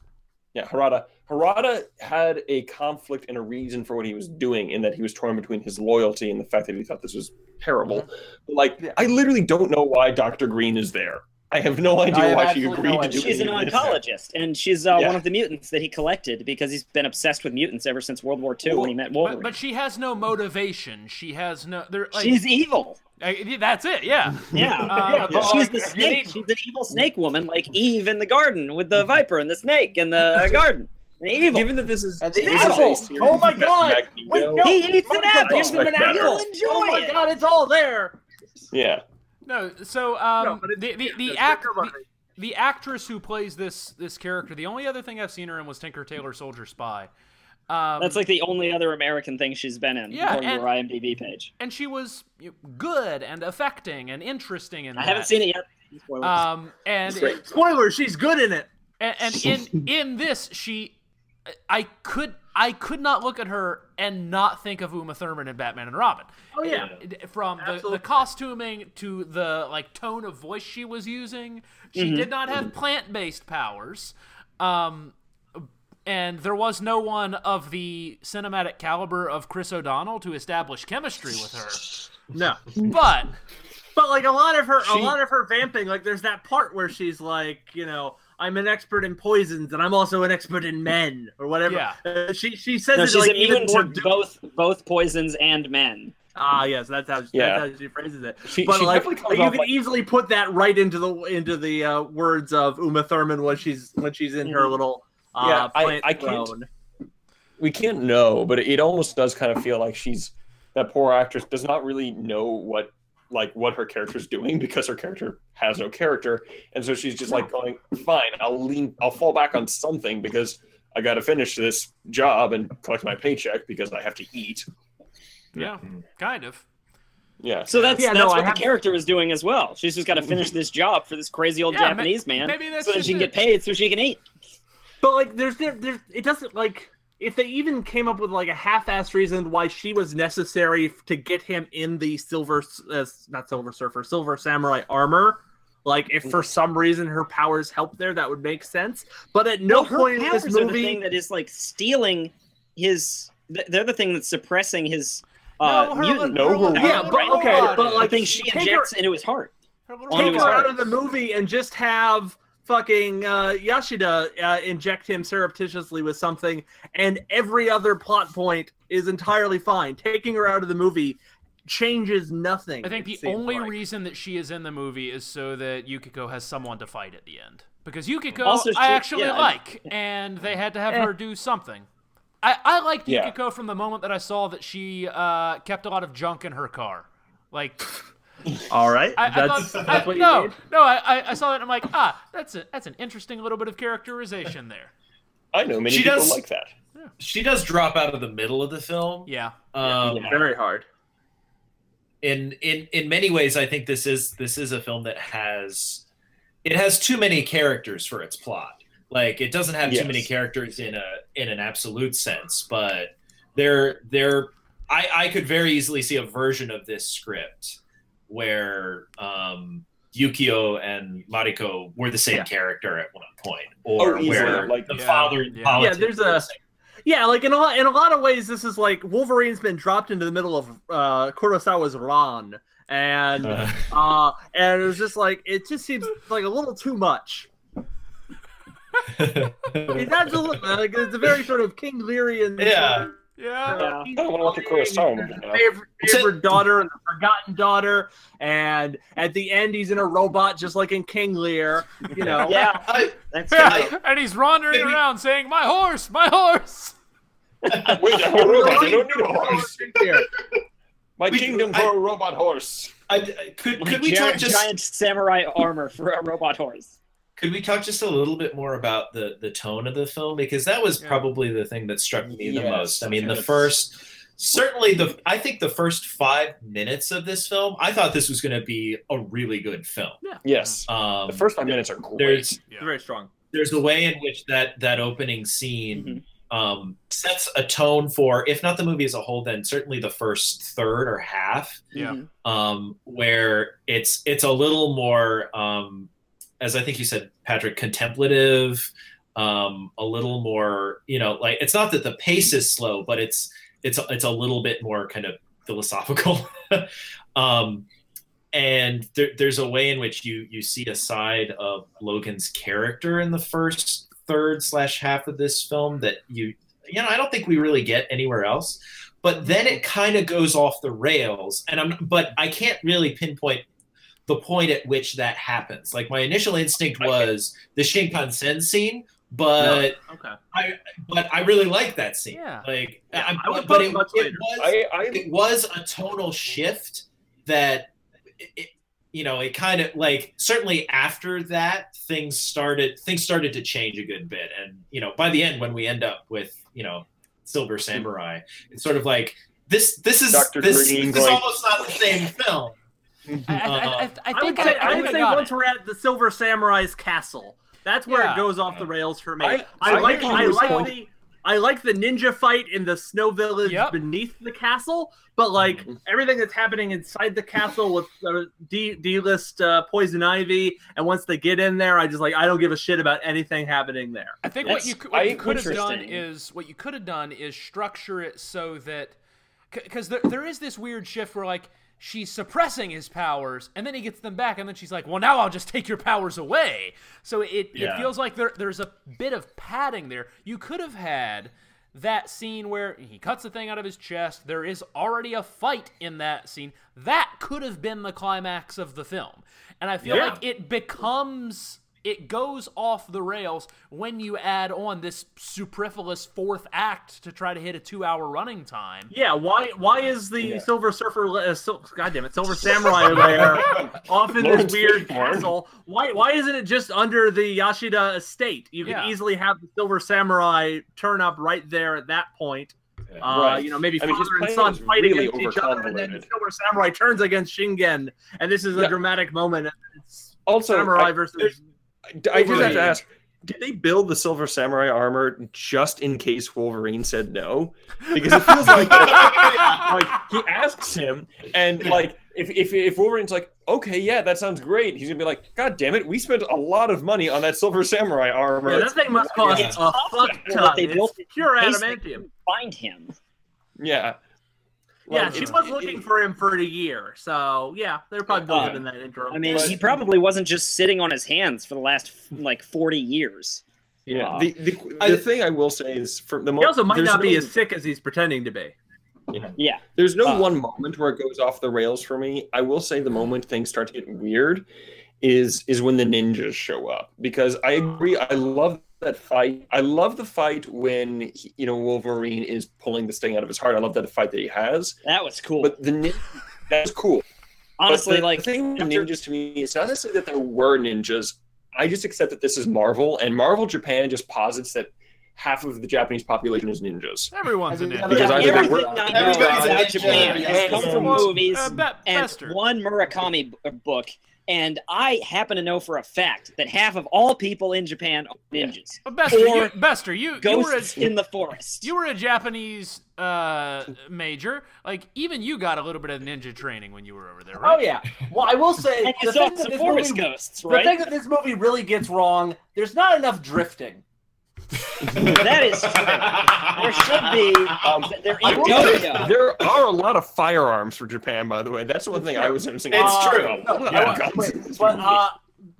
Yeah, Harada. Harada had a conflict and a reason for what he was doing, in that he was torn between his loyalty and the fact that he thought this was terrible. But, like, Yeah. I literally don't know why Doctor Green is there. I have no idea have why she agreed no to do idea. She's an any of this. oncologist, and she's uh, Yeah. one of the mutants that he collected because he's been obsessed with mutants ever since World War II when he met Wolverine. But, but she has no motivation. She has no. There, like, she's evil. uh, that's it. Yeah. [laughs] Yeah, Uh, yeah, she's like, the snake. She's an evil snake woman, like Eve in the garden with the viper and the snake in the [laughs] [laughs] garden. Evil. Given that this is, And the this apple! Oh my God! Magneto- Wait, no. he eats an apple. gives him an You'll apple. enjoy oh my it. god, it's all there. Yeah, No. So um, No, but the the the, act, the the actress who plays this this character, the only other thing I've seen her in was Tinker Tailor Soldier Spy. Um, That's like the only other American thing she's been in, Yeah, according to her IMDb page. and she was good and affecting and interesting in I that. haven't seen it yet. Spoilers. Um, and Great. Spoiler, she's good in it. and, and in in this she i could i could not look at her and not think of uma thurman in batman and robin Oh yeah. It- from the, the costuming to the like tone of voice she was using she did not have plant-based powers um and there was no one of the cinematic caliber of chris o'donnell to establish chemistry with her No. but But like a lot of her, She- a lot of her vamping, like there's that part where she's like, you know, I'm an expert in poisons and I'm also an expert in men or whatever. Yeah. Uh, she she says no, it she's like even immune to du- both both poisons and men. ah, yes, that's how Yeah. that's how she phrases it. She- but she like definitely you can like- easily put that right into the into the uh, words of Uma Thurman when she's when she's in her Mhm. little uh, Yeah, I- plant I can't- throne. we can't know, but it almost does kind of feel like she's that poor actress does not really know what like what her character's doing because her character has no character, and so she's just like going, "Fine, I'll lean, I'll fall back on something because I got to finish this job and collect my paycheck because I have to eat." yeah mm-hmm. kind of Yeah, So that's Yeah, that's no, what I the have- character is doing as well. She's just got to mm-hmm. finish this job for this crazy old Yeah, ma- Japanese man, maybe that's so that she can it. get paid, so she can eat. But like, there's there, there's it doesn't like if they even came up with like a half-assed reason why she was necessary to get him in the silver, uh, not silver surfer, silver samurai armor. Like, if for some reason her powers help there, that would make sense. But at no Well, her point in powers this are the thing that is like stealing his. They're the thing that's suppressing his uh, No, her mutant. No, her her- her Yeah, but- okay, but, is- the like, thing she take her- injects into his heart. her little onto take his her robot out of the movie and just have fucking uh, Yashida uh, inject him surreptitiously with something, and every other plot point is entirely fine. Taking her out of the movie changes nothing. I think the only like. reason that she is in the movie is so that Yukiko has someone to fight at the end. Because Yukiko, Also, I actually yeah. like, and they had to have Eh. her do something. I, I liked Yeah. Yukiko from the moment that I saw that she uh, kept a lot of junk in her car. Like, All right, I, I that's, thought, that's I- what you no, need. no, I, I- I saw that and I'm like, ah, that's a, that's an interesting little bit of characterization there. I know many She people does- like that. She does drop out of the middle of the film. Yeah, Um, Very hard. in in in many ways i think this is this is a film that has it has too many characters for its plot like it doesn't have Yes. too many characters in a in an absolute sense but there there i i could very easily see a version of this script where um Yukio and Mariko were the same Yeah. character at one point, or Oh, where like- the Yeah, father and yeah. politics Yeah, there's a- Yeah, like in a lot, in a lot of ways, this is like Wolverine's been dropped into the middle of uh, Kurosawa's Ran, and Uh, [laughs] uh, and it was just like it just seems like a little too much. [laughs] It's absolutely like it's a very sort of King Learian. Yeah. sort of, yeah. uh, I don't want to watch a Kurosawa movie. Favorite, favorite daughter and the forgotten daughter, and at the end he's in a robot just like in King Lear. You know, [laughs] Yeah, I, that's Yeah, and he's wandering Maybe- around saying, "My horse, my horse." Wait, I don't. I don't need a horse. My We- kingdom for a robot horse. I, I- could could we giant, talk just giant samurai armor for a robot horse? Could we talk just a little bit more about the the tone of the film because that was Yeah. probably the thing that struck me the most. I mean, the first certainly the I think the first five minutes of this film, I thought this was going to be a really good film. Yes. Um, The first five minutes are great. there's Yeah. Very strong. there's a way in which that that opening scene Mhm. um, sets a tone for, if not the movie as a whole, then certainly the first third or half, Yeah. Mhm. um, where it's it's a little more, um, as I think you said, Patrick, contemplative, um, a little more, you know, like it's not that the pace is slow, but it's it's it's a little bit more kind of philosophical. [laughs] um, and there, there's a way in which you you see a side of Logan's character in the first third slash half of this film that you you know I don't think we really get anywhere else. But then it kind of goes off the rails, and I'm but I can't really pinpoint the point at which that happens. Like my initial instinct was the Shinkansen scene, but Okay. I but I really like that scene. Yeah. Like, Yeah, I, I but it it, much it later. was I, I it was a tonal shift that it, it- you know it kind of like certainly after that things started things started to change a good bit and you know by the end when we end up with you know silver hmm. samurai it's sort of like this this is Dr. this, Green this is going- almost not the same film I, I, I, I, I I think would say, I, I would say once it. we're at the Silver Samurai's castle, that's where Yeah. it goes off the rails for me. I- I, I like I like going- the I like the ninja fight in the snow village Yep. beneath the castle, but like Mm-hmm. everything that's happening inside the castle with uh, D D list uh, poison ivy, and once they get in there, I just like I don't give a shit about anything happening there. I think what That's you, what you could have done is what you could have done is structure it so that because there, there is this weird shift where like she's suppressing his powers and then he gets them back and then she's like well now i'll just take your powers away. So it, it feels like there, there's a bit of padding there. You could have had that scene where he cuts the thing out of his chest. There is already a fight in that scene. That could have been the climax of the film. And i feel Yeah. like it becomes it goes off the rails when you add on this superfluous fourth act to try to hit a two-hour running time. Yeah, why why is the Yeah. Silver Surfer, uh, Sil- God damn it, Silver [laughs] Samurai there off in this weird Fishburne. castle? Why why isn't it just under the Yashida estate? You could Yeah. easily have the Silver Samurai turn up right there at that point. Uh, Right. You know, maybe I mean, father and son was fight really against each other, and then the. Silver Samurai turns against Shingen, and this is a Yeah. dramatic moment. It's also Samurai I, versus. I just have to ask: Did they build the Silver Samurai armor just in case Wolverine said no? Because it feels like [laughs] like he asks him, and like if if if Wolverine's like, okay, yeah, that sounds great, he's gonna be like, God damn it, we spent a lot lot of money on that Silver Samurai armor. Yeah, that thing must cost Yeah. a fuck ton. they built It's pure adamantium. Find him. yeah. Yeah, she was looking for him for a year, so yeah, they're probably building Uh, in that interim. I mean, But- he probably wasn't just sitting on his hands for the last like 40 years. Yeah. Uh, The the, the I- thing I will say is for the he moment also might not be as sick as he's pretending to be. Yeah. There's no Uh, one moment where it goes off the rails for me. I will say the moment things start to get weird is is when the ninjas show up because I agree. I love that fight. I love the fight when he, you know Wolverine is pulling this thing out of his heart. I love that fight that he has. That was cool. But the nin- that's cool. Honestly, the, like the thing with after- ninjas to me, it's not necessarily that there were ninjas. I just accept that this is Marvel, and Marvel Japan just posits that half of the Japanese population is ninjas. Everyone's a ninja. Because either they were- I Everybody's a ninja, Japan yeah. has come from movies uh, Be- and one Murakami b- book. And I happen to know for a fact that half of all people in Japan are ninjas. But Bester, or you, Bester, you, you were a, Ghosts in the forest. you were a Japanese uh, major. Like even you got a little bit of ninja training when you were over there, right? Oh yeah. Well, I will say the thing, that this movie, ghosts, the thing that this movie really gets wrong, there's not enough drifting. That is true. There should be. Um, There I is will no say- doubt. There are a lot of firearms for Japan, by the way. That's the one thing I was noticing. It's Uh, true. no, A lot I of wa- guns wait, but uh,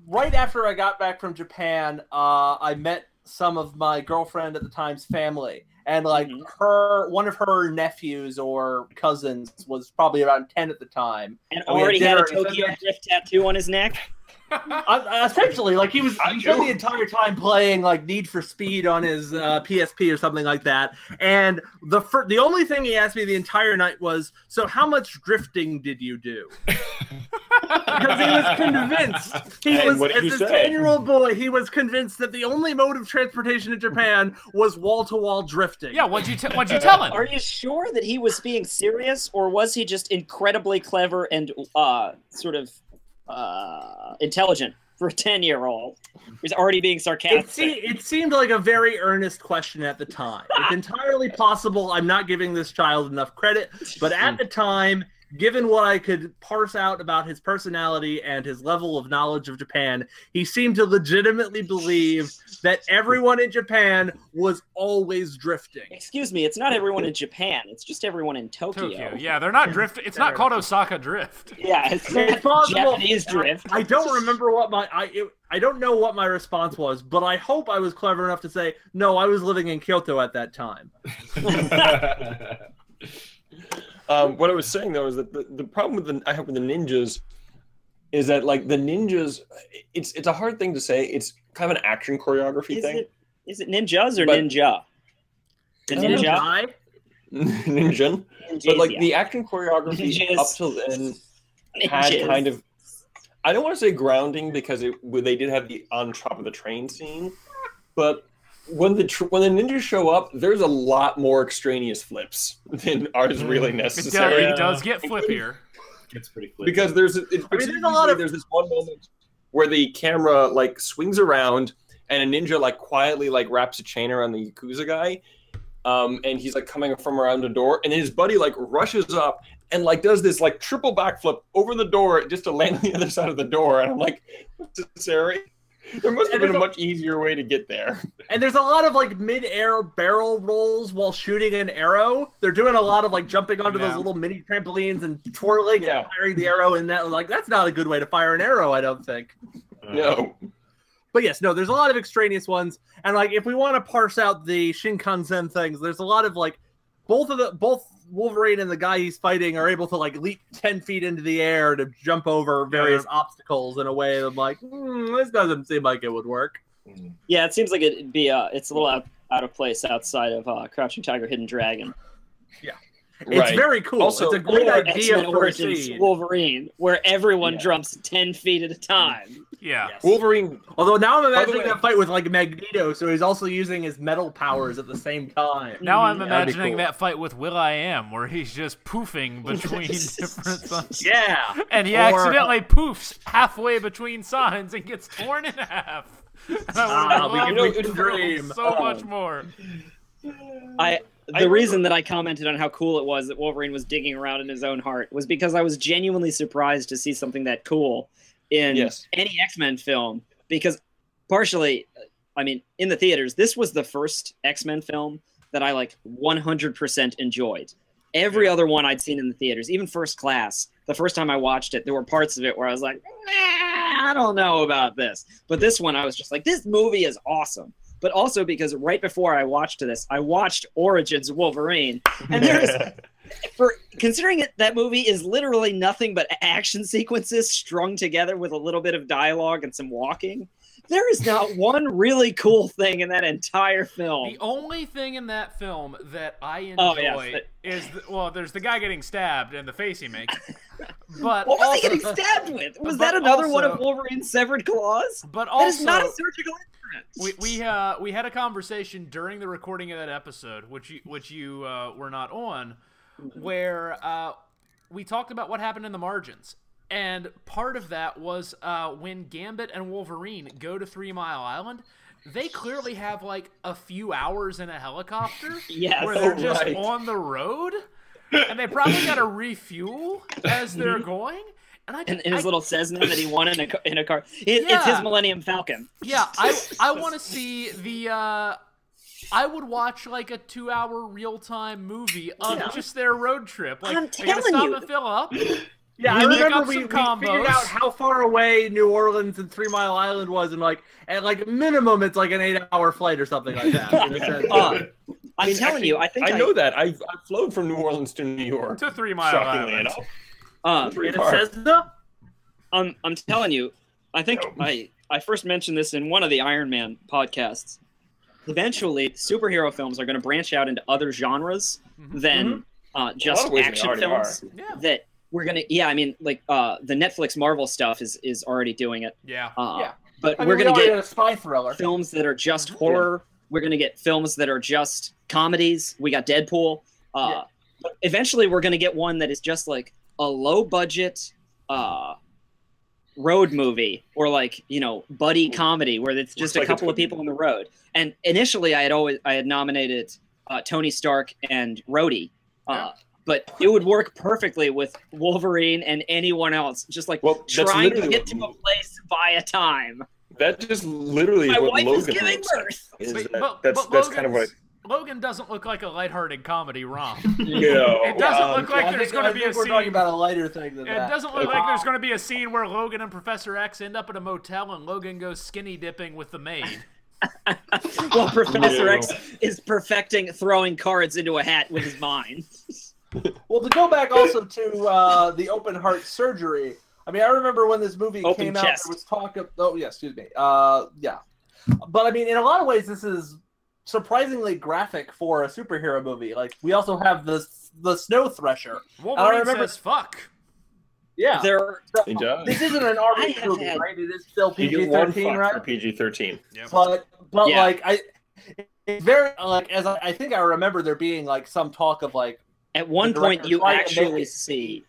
right after I got back from Japan, uh, I met some of my girlfriend at the time's family, and like Mhm. her one of her nephews or cousins was probably around 10 at the time And And already had a dinner, and he said Tokyo Drift tattoo on his neck. Uh, essentially like he was he spent the entire time playing like need for speed on his uh, psp or something like that. And the fir- the only thing he asked me the entire night was so how much drifting did you do? Because he was convinced. He And was as a 10 year old boy he was convinced that the only mode of transportation in japan was wall-to-wall drifting. Yeah, what'd you t- what'd you tell him? Are you sure that he was being serious, or was he just incredibly clever and uh, sort of uh, intelligent for a ten-year-old who's already being It, sarcastic? se- it seemed like a very earnest question at the time. It's entirely possible I'm not giving this child enough credit, but at the time, given what I could parse out about his personality and his level of knowledge of Japan, he seemed to legitimately believe that everyone in Japan was always drifting. Excuse me, it's not everyone in Japan. It's just everyone in Tokyo. Tokyo. Yeah, they're not drift. It's not called Osaka Drift. [laughs] Yeah, it's It's possible. Japanese drift. I don't remember what my I it, I don't know what my response was, but I hope I was clever enough to say no. I was living in Kyoto at that time. [laughs] [laughs] Um, what I was saying though is that the, the problem with the I have with the ninjas is that like the ninjas, it's it's a hard thing to say. It's kind of an action choreography Is thing. it is it ninjas or But- ninja? The I don't know. ninja. [laughs] Ninja, Ninjas, but like yeah. the action choreography Ninjas. up till then had Ninjas. kind of I don't want to say grounding because it they did have the on top of the train scene, but when the tr- when the ninjas show up, there's a lot more extraneous flips [laughs] than are really It does, necessary. it does get flippier. It's pretty clear. because there's it, I mean, there's a lot of- there's this one moment where the camera like swings around and a ninja like quietly like wraps a chain around the yakuza guy um and he's like coming from around the door and his buddy like rushes up and like does this like triple backflip over the door just to land on [laughs] the other side of the door and i'm like necessary there must have And been a there's a- much easier way to get there And there's a lot of like mid-air barrel rolls while shooting an arrow. They're doing a lot of like jumping onto Yeah. those little mini trampolines and twirling Yeah. and firing the arrow in that. Like that's not a good way to fire an arrow, I don't think. no uh, But yes, no, there's a lot of extraneous ones. And like if we want to parse out the Shinkansen things, there's a lot of like both of the both Wolverine and the guy he's fighting are able to like leap ten feet into the air to jump over various obstacles in a way that I'm like, hmm, this doesn't seem like it would work. Yeah, it seems like it'd be uh it's a little out, out of place outside of uh, Crouching Tiger, Hidden Dragon. It's right very cool. Also- it's a great idea X-Men for a Wolverine, where everyone Yeah. jumps ten feet at a time. Yeah. Yes. wolverine Although now I'm imagining way- that fight with like Magneto, so he's also using his metal powers at the same time. Now I'm That'd imagining cool. that fight with Will I Am, where he's just poofing [laughs] between different signs. Yeah. And he Or- accidentally poofs halfway between signs and gets torn in half. [laughs] And I Ah, would we love can- we can dream. so Oh. much more. I the I reason that I commented on how cool it was that Wolverine was digging around in his own heart was because I was genuinely surprised to see something that cool in Yes. any X Men film. Because partially, I mean, in the theaters, this was the first X Men film that I like 100% enjoyed. Every other one I'd seen in the theaters, even First Class, the first time I watched it, there were parts of it where I was like, "Nah, I don't know about this. But this one, I was just like, this movie is awesome. But also because right before I watched this, I watched Origins Wolverine, and there's [laughs] for considering it that movie is literally nothing but action sequences strung together with a little bit of dialogue and some walking. There is not one really cool thing in that entire film. The only thing in that film that I enjoy Oh, yes, but- is the, well, there's the guy getting stabbed and the face he makes. [laughs] But What was also, he getting [laughs] stabbed with? Was that another one of Wolverine's severed claws? But also, That is not a surgical instrument. we we uh we had a conversation during the recording of that episode, which you which you uh, were not on, where uh, we talked about what happened in the margins. And part of that was uh, when Gambit and Wolverine go to Three Mile Island, they clearly have like a few hours in a helicopter [laughs] Yes. where they're Oh, just right. on the road, and they probably got to refuel as [laughs] they're going. And I, in his I- little Cessna that he won in a, in a car. It, It's his Millennium Falcon. Yeah, I I [laughs] want to see the. uh I would watch like a two-hour real-time movie of Yeah. just their road trip. Like I'm telling stop you. and fill up, [gasps] Yeah, I You make remember we, we figured out how far away New Orleans and Three Mile Island was, and like at like minimum, it's like an eight-hour flight or something like that. in a sense. Uh, I'm [laughs] mean, telling actually, you, I think I know that. I've, I've flown from New Orleans to New York. To Three Mile Island. enough. Uh, Three in a parts. Cessna. I'm I'm telling you, I think I I first mentioned this in one of the Iron Man podcasts. Eventually, superhero films are going to branch out into other genres Mhm. than uh, just of ways they action films. Yeah. That we're gonna, yeah, I mean, like uh, the Netflix Marvel stuff is is already doing it. Yeah. Uh, Yeah. But I we're mean, gonna already get a spy thriller. films that are just horror. We're gonna get films that are just comedies. We got Deadpool. Uh, Yeah. but eventually, we're gonna get one that is just like a low budget uh, road movie or like you know buddy comedy where it's just Looks a like couple it's- of people on the road. And initially, I had always I had nominated uh, Tony Stark and Rhodey. Uh, Yeah. But it would work perfectly with Wolverine and anyone else. Just like Well, trying to get to a place via time. That just literally My is what wife Logan is giving birth. Is But- that- but- that's but that's kind of what. Logan's- Logan doesn't look like a lighthearted comedy rom. [laughs] No, It doesn't um, look like I there's going to be think a we're scene. talking about a lighter thing than It that. doesn't look Okay. like there's going to be a scene where Logan and Professor X end up at a motel and Logan goes skinny dipping with the maid. [laughs] Well, Professor No. X is perfecting throwing cards into a hat with his mind. [laughs] [laughs] Well, to go back also to uh, the open heart surgery. I mean, I remember when this movie Open came out, there was talk of. Oh, yeah, excuse me. Uh, yeah, but I mean, in a lot of ways, this is surprisingly graphic for a superhero movie. Like, we also have the the Snow Thresher. Wolverine I remember- says fuck. Yeah, There, He does. this isn't an R-rated movie, had- right? It is still PG thirteen, right? for PG thirteen. but but Yeah. like I, it's very like as I, I think I remember there being like some talk of like at one point you tried to make actually see.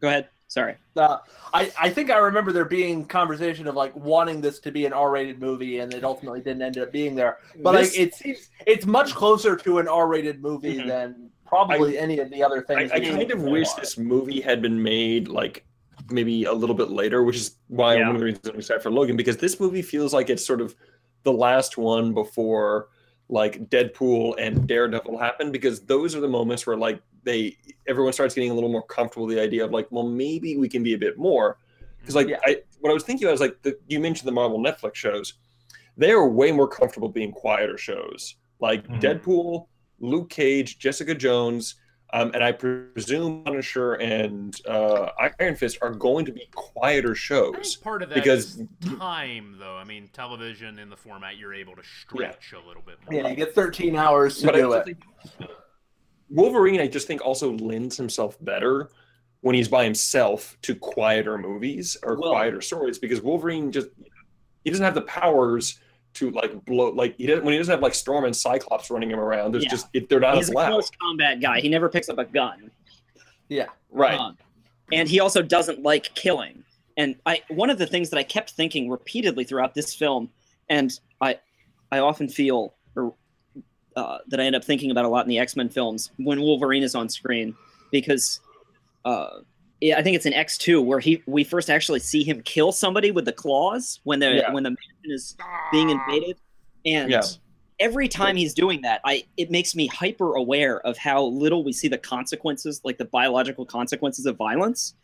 Go ahead. Sorry. uh, I I think I remember there being conversation of like wanting this to be an R-rated movie, and it ultimately didn't end up being there. But This- like it seems it's much closer to an R-rated movie Mhm. than probably any of the other things. I we've kind of wish this movie had been made like maybe a little bit later, which is why Yeah. one of the reasons I'm excited for Logan because this movie feels like it's sort of the last one before like Deadpool and Daredevil happen because those are the moments where like they everyone starts getting a little more comfortable with the idea of like well maybe we can be a bit more because like Yeah. I what I was thinking about was like the, you mentioned the Marvel Netflix shows they are way more comfortable being quieter shows like Mhm. Deadpool, Luke Cage, Jessica Jones, um, and I presume Punisher and uh, Iron Fist are going to be quieter I shows. think part of that Because- is time, though. I mean, television in the format you're able to stretch a little bit more. Yeah, you get 13 hours to But I do also it. think Wolverine, I just think, also lends himself better when he's by himself to quieter movies or Well- quieter stories because Wolverine just he doesn't have the powers to like blow like he doesn't when he doesn't have like Storm and Cyclops running him around. There's Yeah. just it, they're not He's as a close combat guy. He never picks up a gun. Yeah, right? Um, and he also doesn't like killing. And I one of the things that I kept thinking repeatedly throughout this film, and I I often feel or uh, that I end up thinking about a lot in the X Men films when Wolverine is on screen, because uh, yeah, I think it's an X two where he we first actually see him kill somebody with the claws when the Yeah. when the mansion is being invaded, and Yeah. every time he's doing that, I it makes me hyper aware of how little we see the consequences, like the biological consequences of violence.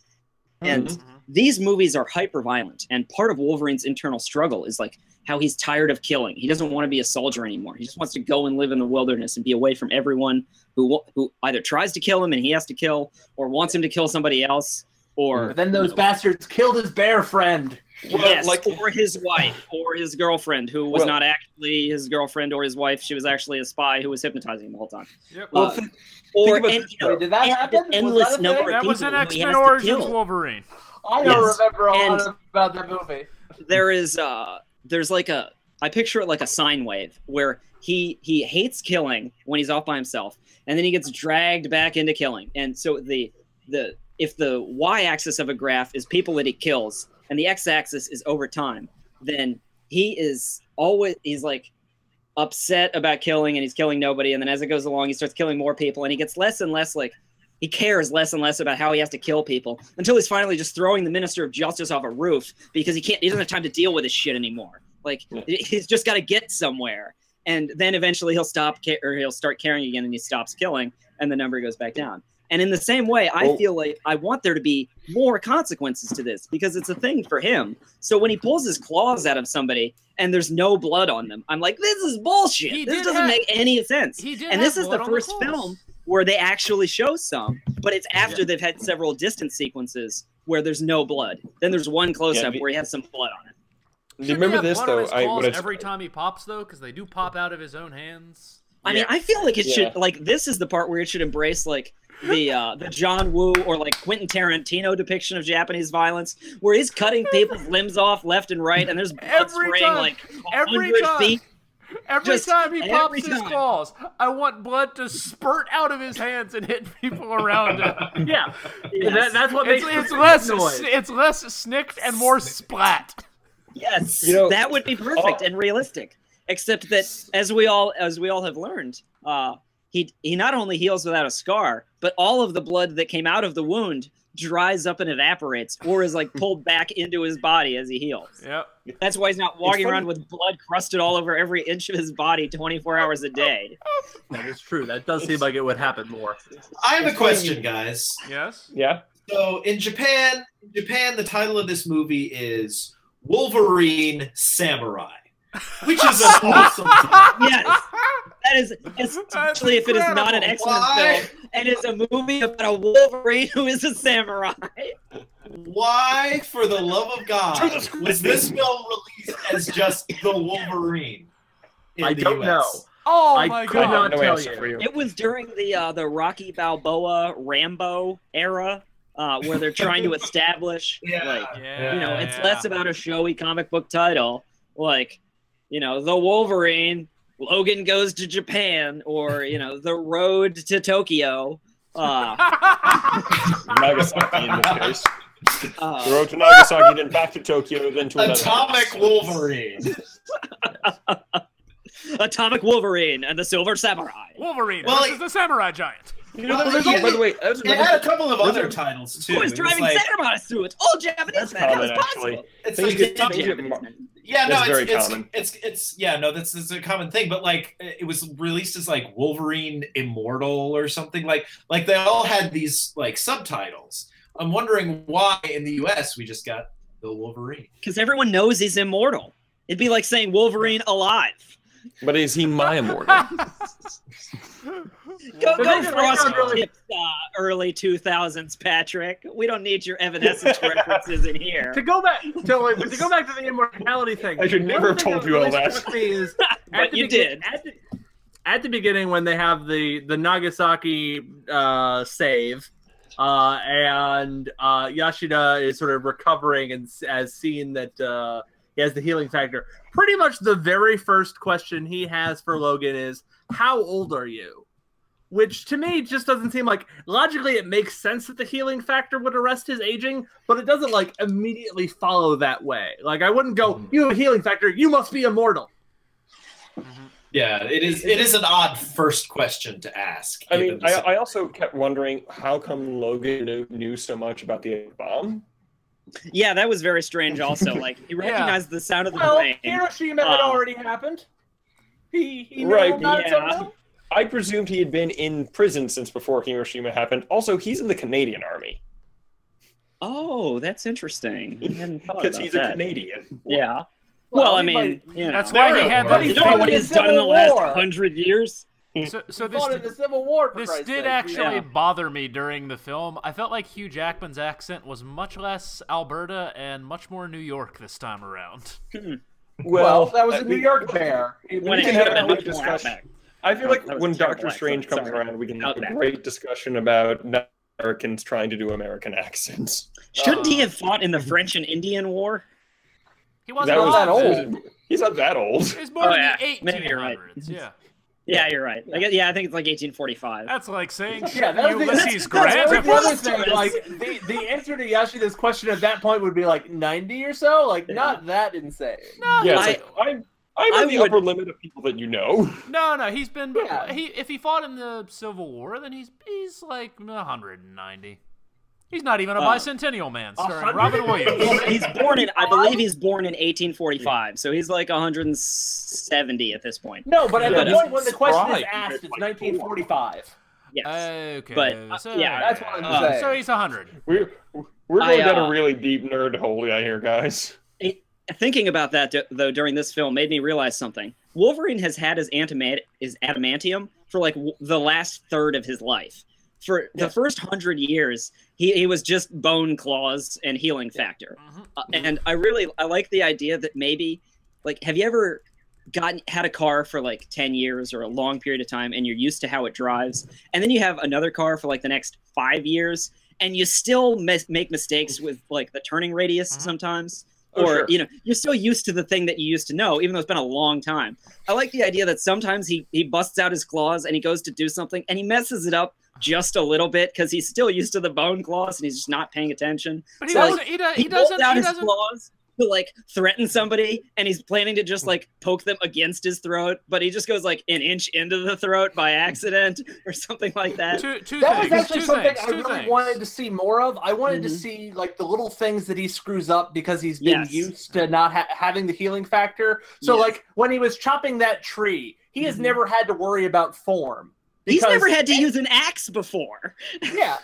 And Mhm. these movies are hyper violent, and part of Wolverine's internal struggle is like how he's tired of killing. He doesn't want to be a soldier anymore. He just wants to go and live in the wilderness and be away from everyone who who either tries to kill him and he has to kill, or wants him to kill somebody else, or But then those bastards killed his bear friend. Well, yes, like- or his wife, or his girlfriend, who was Well- not actually his girlfriend or his wife. She was actually a spy who was hypnotizing him the whole time. Yep. Well, Uh, thi- Or about and, you know, did that happen? an Was endless that a number thing? of that was an X Men has Origins. Wolverine. I don't Yes. remember a And- lot about that movie. there is uh there's like a I picture it like a sine wave where he he hates killing when he's off by himself and then he gets dragged back into killing. And so the the if the y axis of a graph is people that he kills and the x axis is over time, then he is always he's like upset about killing and he's killing nobody. And then as it goes along he starts killing more people and he gets less and less like he cares less and less about how he has to kill people until he's finally just throwing the minister of justice off a roof because he can't he doesn't have time to deal with his shit anymore. Like Yeah. he's just got to get somewhere. And then eventually he'll stop ca- or he'll start caring again and he stops killing and the number goes back down And in the same way, I Well- feel like I want there to be more consequences to this because it's a thing for him. So when he pulls his claws out of somebody and there's no blood on them, I'm like, this is bullshit. He this doesn't have- make any sense. And this is the first claws. film where they actually show some, but it's after they've had several distance sequences where there's no blood. Then there's one close up the- where he has some blood on it. Do you Shouldn't remember have this blood on though? his I claws what it's, every time he pops though, because they do pop out of his own hands. I mean, I feel like it Yeah. should like this is the part where it should embrace like the uh the John Woo or like Quentin Tarantino depiction of Japanese violence, where he's cutting people's limbs off left and right, and there's blood Every spraying time. like a Every time. feet. Every Just time he pops every his time. claws, I want blood to spurt out of his hands and hit people around him. [laughs] Yeah, Yes. that, that's what It's, makes it's the less noise. it's less snicked and more splat. Yes, You know- that would be perfect Oh. and realistic. Except that, as we all as we all have learned, uh, he he not only heals without a scar, but all of the blood that came out of the wound dries up and evaporates, or is like pulled [laughs] back into his body as he heals. Yep. That's why he's not walking around with blood crusted all over every inch of his body 24 hours a day. That is true. That does seem like it would happen more. I have a question, guys. Yes. yeah. So in Japan, Japan, the title of this movie is Wolverine Samurai, which is an [laughs] awesome. title. Yes, that is especially if it is not an incredible. excellent Why? film and it's a movie about a Wolverine who is a samurai. Why, for the love of God, To the screen. was this film released as just the Wolverine? in I the don't US? know. Oh I my could god. not no tell you. for you. It was during the uh, the Rocky Balboa Rambo era, uh, where they're trying to [laughs] establish Yeah. like Yeah. you know it's yeah. less about a showy comic book title like you know the Wolverine, Logan goes to Japan, or you know the Road to Tokyo. Uh, [laughs] Nagasaki in this case. The uh, road to Nagasaki, then back to Tokyo, then to another. Atomic place. Wolverine. [laughs] Atomic Wolverine and the Silver Samurai. Wolverine Well, versus the samurai giant. You know, Well, there's yeah, by the way, that It had a couple of other are- titles too. Who is It was driving like- samurai suits? All Japanese That's men. How is common, possible? actually. It's Things like get- it's, Some things get Japanese mar- men. yeah, no, That's it's, very it's, common. it's it's yeah, no, that's, is a common thing. But like, it was released as like Wolverine Immortal or something like like they all had these like subtitles. I'm wondering why in the U.S. we just got the Wolverine. Because everyone knows he's immortal. It'd be like saying Wolverine alive. But is he my immortal? [laughs] Go, The go thing frost really- tips, uh, early 2000s, Patrick. We don't need your Evanescence [laughs] references in here. To go back to like, to go back to the immortality thing. I should never have told you all really that. struck Me is [laughs] But you begin- did. At the, at the beginning, when they have the the Nagasaki uh, save, uh, and uh, Yashida is sort of recovering and s- as seen that uh, he has the healing factor. Pretty much the very first question he has for Logan is, "How old are you?" Which to me just doesn't seem like logically it makes sense that the healing factor would arrest his aging, but it doesn't like immediately follow that way. Like I wouldn't go, "You have a healing factor, you must be immortal." Yeah, it is. It is an odd first question to ask. I mean, I, I also kept wondering how come Logan knew, knew so much about the bomb. Yeah, that was very strange also. [laughs] Like, he recognized the sound of the Well, plane. Hiroshima had Uh, already happened. He, he knew Right, about it yeah. Somehow. I presumed he had been in prison since before Hiroshima happened. Also, he's in the Canadian Army Oh, that's interesting. I hadn't thought because about he's a. Canadian. Yeah. Well, I mean, might- you know. That's why he had But the he you know what he's done in the last hundred years? So, so this fought in the Civil War. This Christ's did sake. actually Yeah. bother me during the film. I felt like Hugh Jackman's accent was much less Alberta and much more New York this time around. Well, that was uh, a New York bear. When we it can should have have a been much more discussion. outback. I feel like when Doctor. Strange comes Sorry. around, we can have a great discussion about Americans trying to do American accents. Shouldn't he Uh, have fought in the [laughs] French and Indian War? He wasn't That was that old. He's not that old. He's was born Oh, in yeah. the Maybe you're right. Yeah. [laughs] Yeah, you're right. I guess, yeah, I think it's like 1845. That's like saying Yeah, that was the- Ulysses that's- Grant. That's have the other thing. Like the, the answer to Yashida's question at that point would be like ninety or so. Like not that insane. No, Yeah, it's I- like, I'm, I'm I in the would- upper limit of people that you know. no, no. He's been. Yeah. He if he fought in the Civil War, then he's he's like 190. He's not even a Uh, bicentennial man, starring 100? Robin Williams. [laughs] He's, he's born in, I believe he's born in 1845, so he's like 170 at this point. No, but at Yeah, the point when the question is asked, it's nineteen forty-five. Yes. Okay. But, uh, so, yeah, that's what I'm Uh, saying. So he's 100. We're we're I, going down uh, a really deep nerd hole out here, guys. Thinking about that though during this film made me realize something. Wolverine has had his antimate his adamantium for like w- the last third of his life. For the first hundred years, he, he was just bone claws and healing factor. Mhm. Uh, and I really I like the idea that maybe like have you ever gotten had a car for like 10 years or a long period of time and you're used to how it drives and then you have another car for like the next 5 years and you still mis- make mistakes with like the turning radius Mhm. sometimes Oh, or sure. you know you're still used to the thing that you used to know even though it's been a long time i like the idea that sometimes he he busts out his claws and he goes to do something and he messes it up just a little bit because he's still used to the bone claws and he's just not paying attention But he So, doesn't. He, does, he, he pulls doesn't. out He his doesn't. claws to like threaten somebody and he's planning to just like poke them against his throat but he just goes like an inch into the throat by accident [laughs] or something like that Two, two That things. was actually two something things, I two really things. wanted to see more of. I wanted to Mhm. see like the little things that he screws up because he's been Yes. used to not ha- having the healing factor. So Yes. like when he was chopping that tree, he has Mhm. never had to worry about form. he's never had to use an axe before yeah,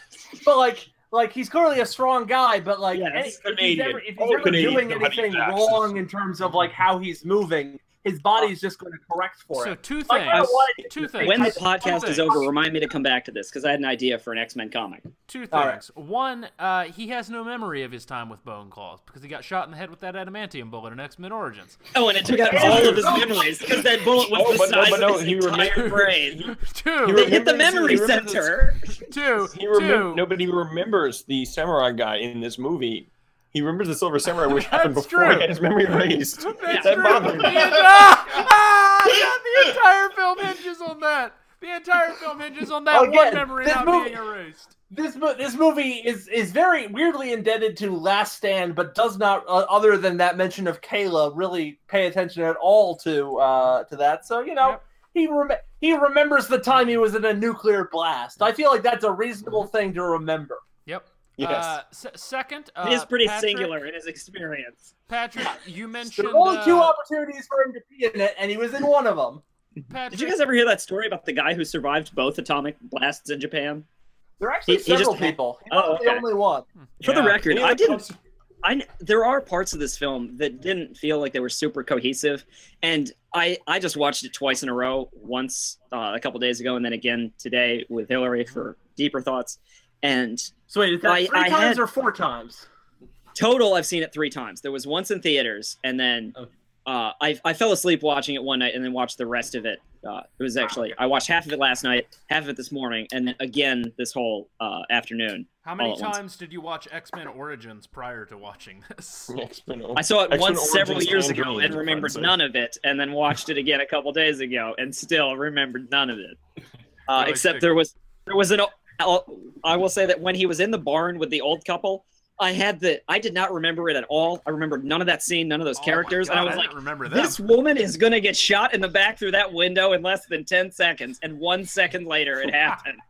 but like like he's clearly a strong guy, but like Yes. any- if he's ever, if he's ever doing know how to use anything wrong in terms of like how he's moving, his body is just going to correct for So it. two Like, things. wanted Two to things. when the podcast is over remind me to come back to this because i had an idea for an x-men comic Two things. All right. One, uh, he has no memory of his time with Bone Claws because he got shot in the head with that adamantium bullet in X Men Origins. oh and it took out all of his [laughs] memories because that bullet was Oh, the but no, size but no, of his he entire remembered- [laughs] brain Two, He they hit the memory he remembers- center two, He remem- two. nobody remembers the samurai guy in this movie. He remembers the Silver Samurai, which [laughs] happened That's before he had his memory erased. That's that true. bothered me. The, [laughs] ah, ah, yeah, the entire film hinges on that. The entire film hinges on that Oh, one yeah, memory not movie- being erased. this this movie is is very weirdly indebted to Last Stand, but does not, uh, other than that mention of Kayla, really pay attention at all to uh, to that. So you know, Yep. he rem- he remembers the time he was in a nuclear blast. I feel like that's a reasonable thing to remember. Yep. Yes. Uh, se- second, uh, it is pretty Patrick, singular in his experience Patrick, you mentioned There mentioned. were only two uh, opportunities for him to be in it, and he was in one of them. Patrick, did you guys ever hear that story about the guy who survived both atomic blasts in japan There are actually He- he just several people. He's Oh, not the only one. for the record i didn't? I there are parts of this film that didn't feel like they were super cohesive, and I I just watched it twice in a row. Once uh, a couple days ago, and then again today with Hillary for deeper thoughts. And So wait, is that I- three I times had- or four times? total, I've seen it three times. There was once in theaters, and then Okay. uh, I I fell asleep watching it one night, and then watched the rest of it. Uh, it was actually I watched half of it last night, half of it this morning, and then again this whole uh, afternoon. how many all at once. times did you watch X Men Origins prior to watching this? [laughs] X-Men. I saw it X-Men once several years ago Dreams, and remembered I'd none of it, and then watched it again a couple days ago and still remembered none of it. [laughs] Uh, except there was there was an. I will say that when he was in the barn with the old couple, I had the I did not remember it at all. I remembered none of that scene, none of those Oh my characters, and I God, was like, remember that. "This woman is gonna get shot in the back through that window in less than ten seconds." And one second later, it [laughs] happened,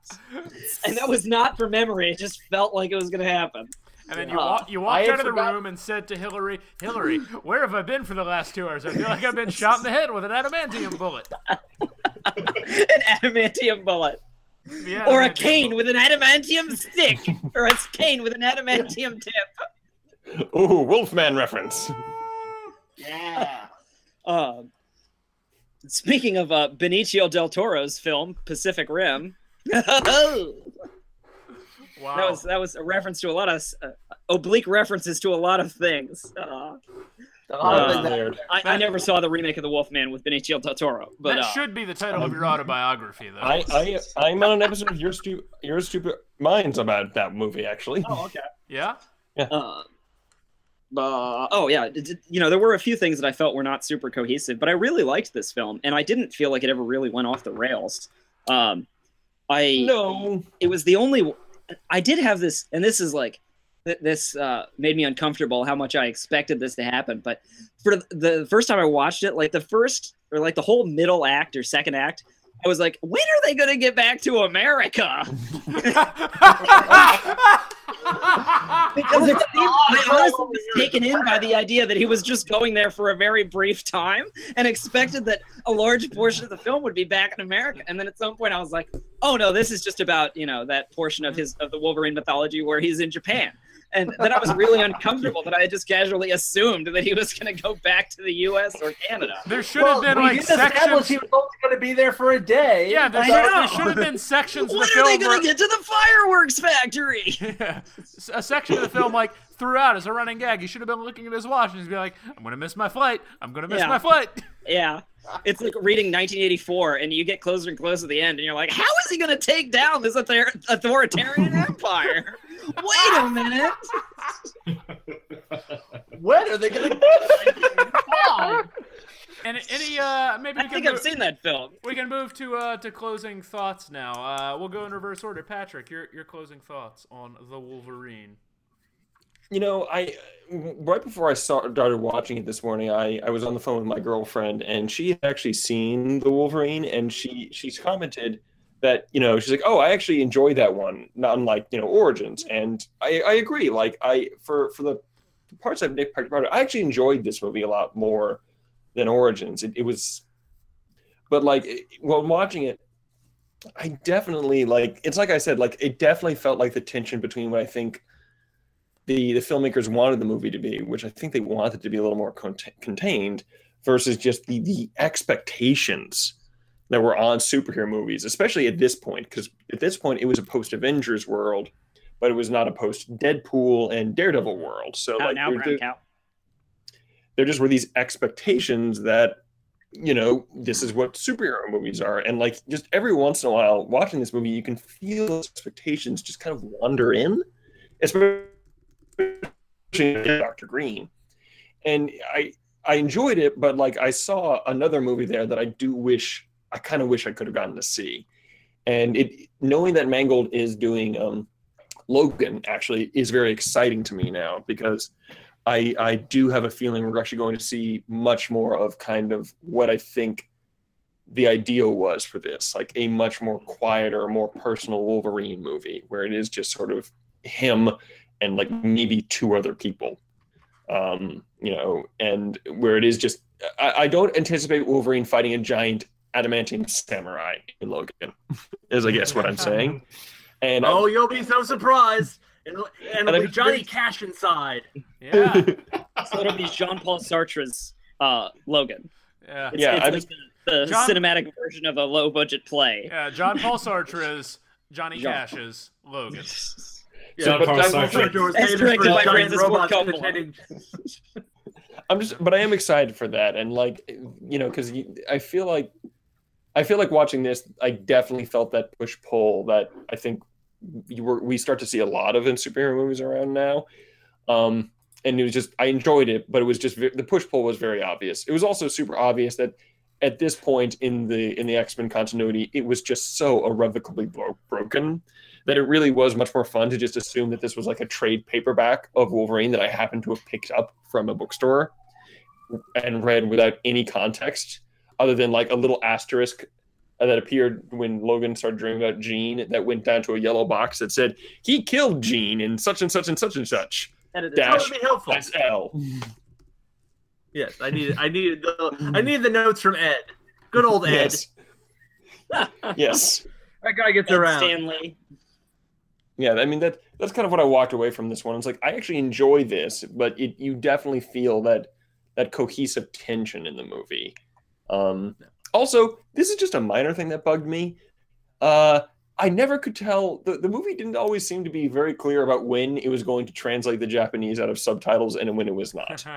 and that was not from memory. It just felt like it was gonna happen. And then you, Uh, wa- you walked out of the forgot- room and said to Hillary, Hillary, where have I been for the last two hours? I feel like I've been [laughs] shot in the head with an adamantium bullet. [laughs] An adamantium bullet. The or a cane with an adamantium stick, or a cane with an adamantium tip. Ooh, Wolfman reference. Yeah. Uh, speaking of uh, Benicio del Toro's film Pacific Rim, [laughs] that Wow. was that was a reference to a lot of uh, oblique references to a lot of things. Uh, A lot of Uh, things that- Weird. I, I never saw the remake of The Wolfman with Benicio del Toro, but that uh, should be the title of your autobiography, though. I, I, I'm on an episode of Your, Stu- Your Stupid Minds about that movie, actually. oh okay. yeah? Uh, uh, oh yeah, d- d- you know there were a few things that I felt were not super cohesive, but I really liked this film, and I didn't feel like it ever really went off the rails. Um, I No. it was the only I did have this, and this is like th- this uh, made me uncomfortable how much I expected this to happen. But for the first time I watched it, like the first or like the whole middle act or second act, I was like, when are they going to get back to America? [laughs] Because [laughs] I honestly was taken in by the idea that he was just going there for a very brief time and expected that a large portion of the film would be back in America. And then at some point I was like, oh no, this is just about you know that portion of his of the Wolverine mythology where he's in Japan. And then I was really uncomfortable that I had just casually assumed that he was going to go back to the U.S. or Canada. There should have been like sections. he was only going to be there for a day. Yeah, there, should- there should have been sections of the When are film they going where- to get to the fireworks factory? [laughs] Yeah. a section of the film like throughout as a running gag. He should have been looking at his watch and he'd be like, "I'm gonna miss my flight. I'm gonna miss Yeah. my flight." [laughs] Yeah. It's like reading 1984, and you get closer and closer to the end, and you're like, how is he going to take down this author- authoritarian [laughs] empire? Wait a minute. When are they going to? And any uh maybe I we can think I've seen that film. we can move to uh to closing thoughts now. Uh we'll go in reverse order. Patrick, your your closing thoughts on the Wolverine. You know, I right before I saw, started watching it this morning, I, I was on the phone with my girlfriend, and she had actually seen the Wolverine, and she she's commented that you know she's like, oh, I actually enjoyed that one, not unlike you know Origins, mm-hmm. and I, I agree. Like I for for the parts I've picked about it, I actually enjoyed this movie a lot more than Origins. It, it was, but like it- while watching it, I definitely like. It's like I said, like it definitely felt like the tension between what I think the the filmmakers wanted the movie to be, which I think they wanted to be a little more cont- contained, versus just the the expectations that were on superhero movies, especially at this point, because at this point it was a post Avengers world, but it was not a post Deadpool and Daredevil world. So Out like now, there, there, there just were these expectations that you know this is what superhero movies are and like just every once in a while watching this movie you can feel those expectations just kind of wander in especially dr green. And i i enjoyed it but like i saw another movie there that i do wish i kind of wish i could have gotten to see. And it knowing that mangold is doing um logan actually is very exciting to me now because I, I do have a feeling we're actually going to see much more of kind of what I think the ideal was for this, like a much more quieter, more personal Wolverine movie, where it is just sort of him and like maybe two other people, um, you know, and where it is just I, I don't anticipate Wolverine fighting a giant adamantine samurai in Logan, is I guess what I'm saying. And Oh, you'll be so surprised. It'll, and And it'll I'm be Johnny very- Cash inside. Yeah. [laughs] So it'll be Jean Paul Sartre's uh, Logan. Yeah. It's, Yeah, it's like the, the John- cinematic version of a low budget play. Yeah, John Paul Sartre's Johnny John- Cash's Logan. [laughs] John but Paul I- Sartre. George As Davis directed for by giant Francis Ford robots Coppola. containing- [laughs] I'm just, but I am excited for that, and like, you know, because I feel like, I feel like watching this, I definitely felt that push pull that I think you were we start to see a lot of in superhero movies around now. Um, and it was just I enjoyed it, but it was just the push pull was very obvious. It was also super obvious that at this point in the in the X Men continuity, it was just so irrevocably bro- broken that it really was much more fun to just assume that this was like a trade paperback of Wolverine that I happened to have picked up from a bookstore and read without any context other than like a little asterisk that appeared when Logan started dreaming about Jean that went down to a yellow box that said he killed Jean in such and such and such and such. Edit That Dash. would be helpful. That's L. Yes, I need I need the mm. I need the notes from Ed. Good old Ed. Yes. yes. [laughs] That guy gets Ed around. Stan Lee. Yeah, I mean that that's kind of what I walked away from this one. It's like I actually enjoy this, but it you definitely feel that that cohesive tension in the movie. Um also, this is just a minor thing that bugged me. Uh I never could tell the, the movie didn't always seem to be very clear about when it was going to translate the Japanese out of subtitles and when it was not. [laughs]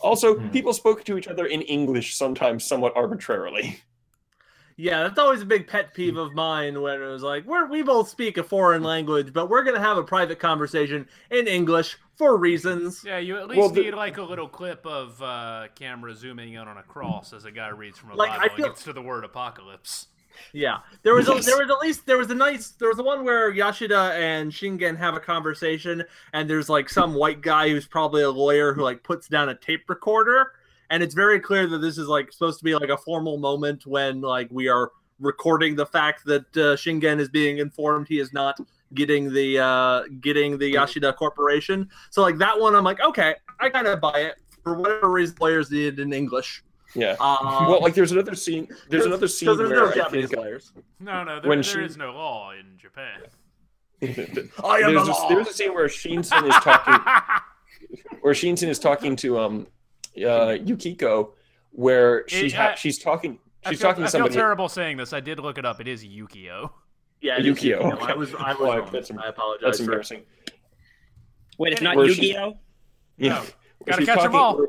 Also, Hmm. people spoke to each other in English sometimes somewhat arbitrarily. [laughs] Yeah, that's always a big pet peeve of mine when it was like, we're, we both speak a foreign language, but we're going to have a private conversation in English for reasons. yeah, you at least Well, the- need like a little clip of uh, camera zooming in on a cross as a guy reads from a Like, I Bible feel- and gets to the word apocalypse. Yeah, there was a, there was at least there was a nice there was the one where Yashida and Shingen have a conversation, and there's like some white guy who's probably a lawyer who like puts down a tape recorder, and it's very clear that this is like supposed to be like a formal moment when like we are recording the fact that uh, Shingen is being informed he is not getting the uh getting the Yashida Corporation. So like that one, I'm like, okay, I kind of buy it for whatever reason Players needed in English. Yeah. Uh, well, like there's another scene. There's another scene because there's where no Japanese think players. No, no, there, When there is she- no law in Japan. I am there's, the a, law. there's a scene where Shinsen is talking, where Shinsen is talking to um, uh, Yukiko, where she's It- ha- I- she's talking. I She's feel, talking I feel terrible saying this. I did look it up. It is Yukio. Yeah, it is Yukio. Yukio. I was, I was Oh, I- wrong. that's- I apologize. That's for- embarrassing. Wait, it's not Where Yu-Gi-Oh. Yeah. No. Gotta catch catch 'em talking- all.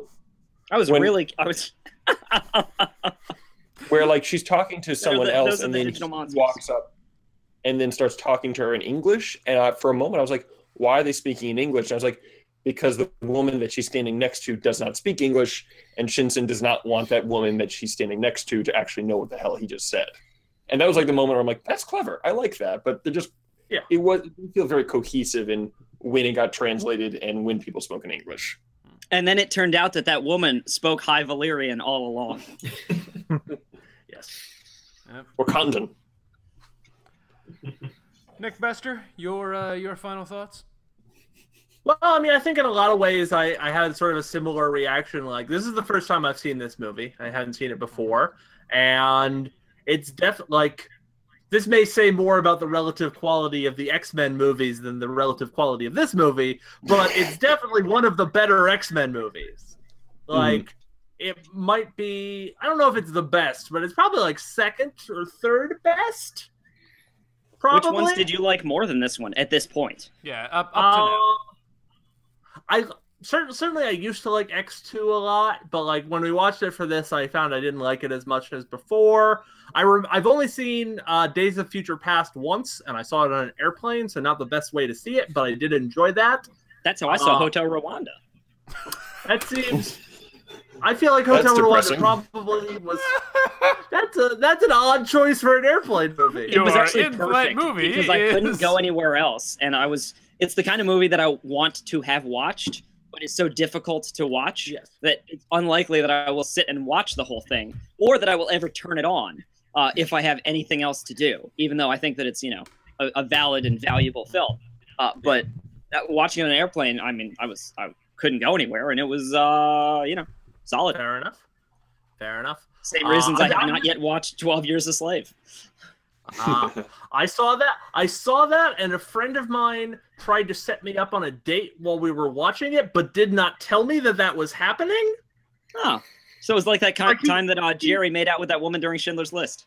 I was When- really, I was. [laughs] Where like she's talking to someone the- else and the then digital monsters. walks up and then starts talking to her in English. And I, for a moment, I was like, "Why are they speaking in English?" And I was like, "Because the woman that she's standing next to does not speak English, and Shinsen does not want that woman that she's standing next to to actually know what the hell he just said." And that was like the moment where I'm like, "That's clever. I like that." But they're just Yeah. it was it didn't feel very cohesive in when it got translated and when people spoke in English. And then it turned out that that woman spoke High Valyrian all along. [laughs] Yes. Or Kandan. Nick Bester, your uh, your final thoughts? Well, I mean, I think in a lot of ways, I, I had sort of a similar reaction. Like, this is the first time I've seen this movie. I hadn't seen it before, and it's definitely like this may say more about the relative quality of the X Men movies than the relative quality of this movie, but it's [laughs] definitely one of the better X Men movies. Hmm. Like, it might be. I don't know if it's the best, but it's probably like second or third best. Probably. Which ones did you like more than this one at this point? Yeah, up, up to now. Uh, I certainly certainly I used to like X two a lot, but like when we watched it for this, I found I didn't like it as much as before. I re- I've only seen uh, Days of Future Past once, and I saw it on an airplane, so not the best way to see it, but I did enjoy that. That's how I saw Uh, Hotel Rwanda. That seems. I feel like Hotel Rwanda probably was. That's a that's an odd choice for an airplane movie. It was actually in-flight perfect movie because I couldn't go anywhere else, and I was. It's the kind of movie that I want to have watched, but it's so difficult to watch Yes. that it's unlikely that I will sit and watch the whole thing, or that I will ever turn it on uh, if I have anything else to do. Even though I think that it's you know a, a valid and valuable film, uh, but watching it on an airplane, I mean, I was I couldn't go anywhere, and it was uh, you know solid. Fair enough. Fair enough. Same Uh, reasons I I- have not yet watched Twelve Years a Slave. Uh, I saw that. I saw that, and a friend of mine tried to set me up on a date while we were watching it, but did not tell me that that was happening. Oh, so it was like that kind he- time that uh, Jerry made out with that woman during Schindler's List.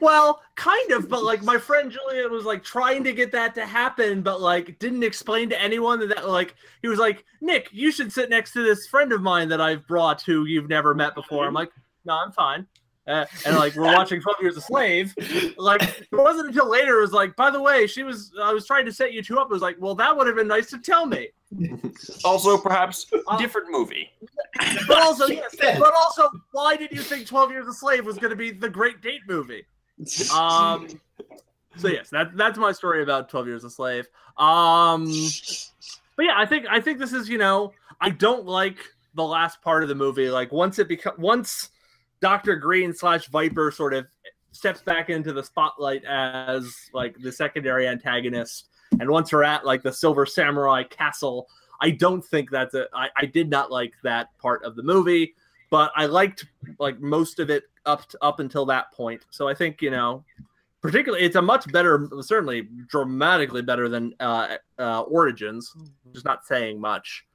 Well, kind of, but like my friend Julian was like trying to get that to happen, but like didn't explain to anyone that, that like he was like, Nick, you should sit next to this friend of mine that I've brought who you've never met before. I'm like, no, I'm fine. Uh, and like we're watching 12 Years a Slave. Like it wasn't until later it was like, by the way, she was I was trying to set you two up. It was like, well, that would have been nice to tell me. Also, perhaps Uh, different movie. But also, [laughs] yes, but also, why did you think 12 Years a Slave was going to be the great date movie? Um, so yes, that that's my story about Twelve Years a Slave. Um, but yeah, I think I think this is you know I don't like the last part of the movie. Like once it become once Doctor Green slash Viper sort of steps back into the spotlight as like the secondary antagonist, and once we're at like the Silver Samurai Castle, I don't think that's a. I, I did not like that part of the movie, but I liked like most of it up to, up until that point. So I think you know, particularly it's a much better, certainly dramatically better than uh, uh, Origins. Just not saying much,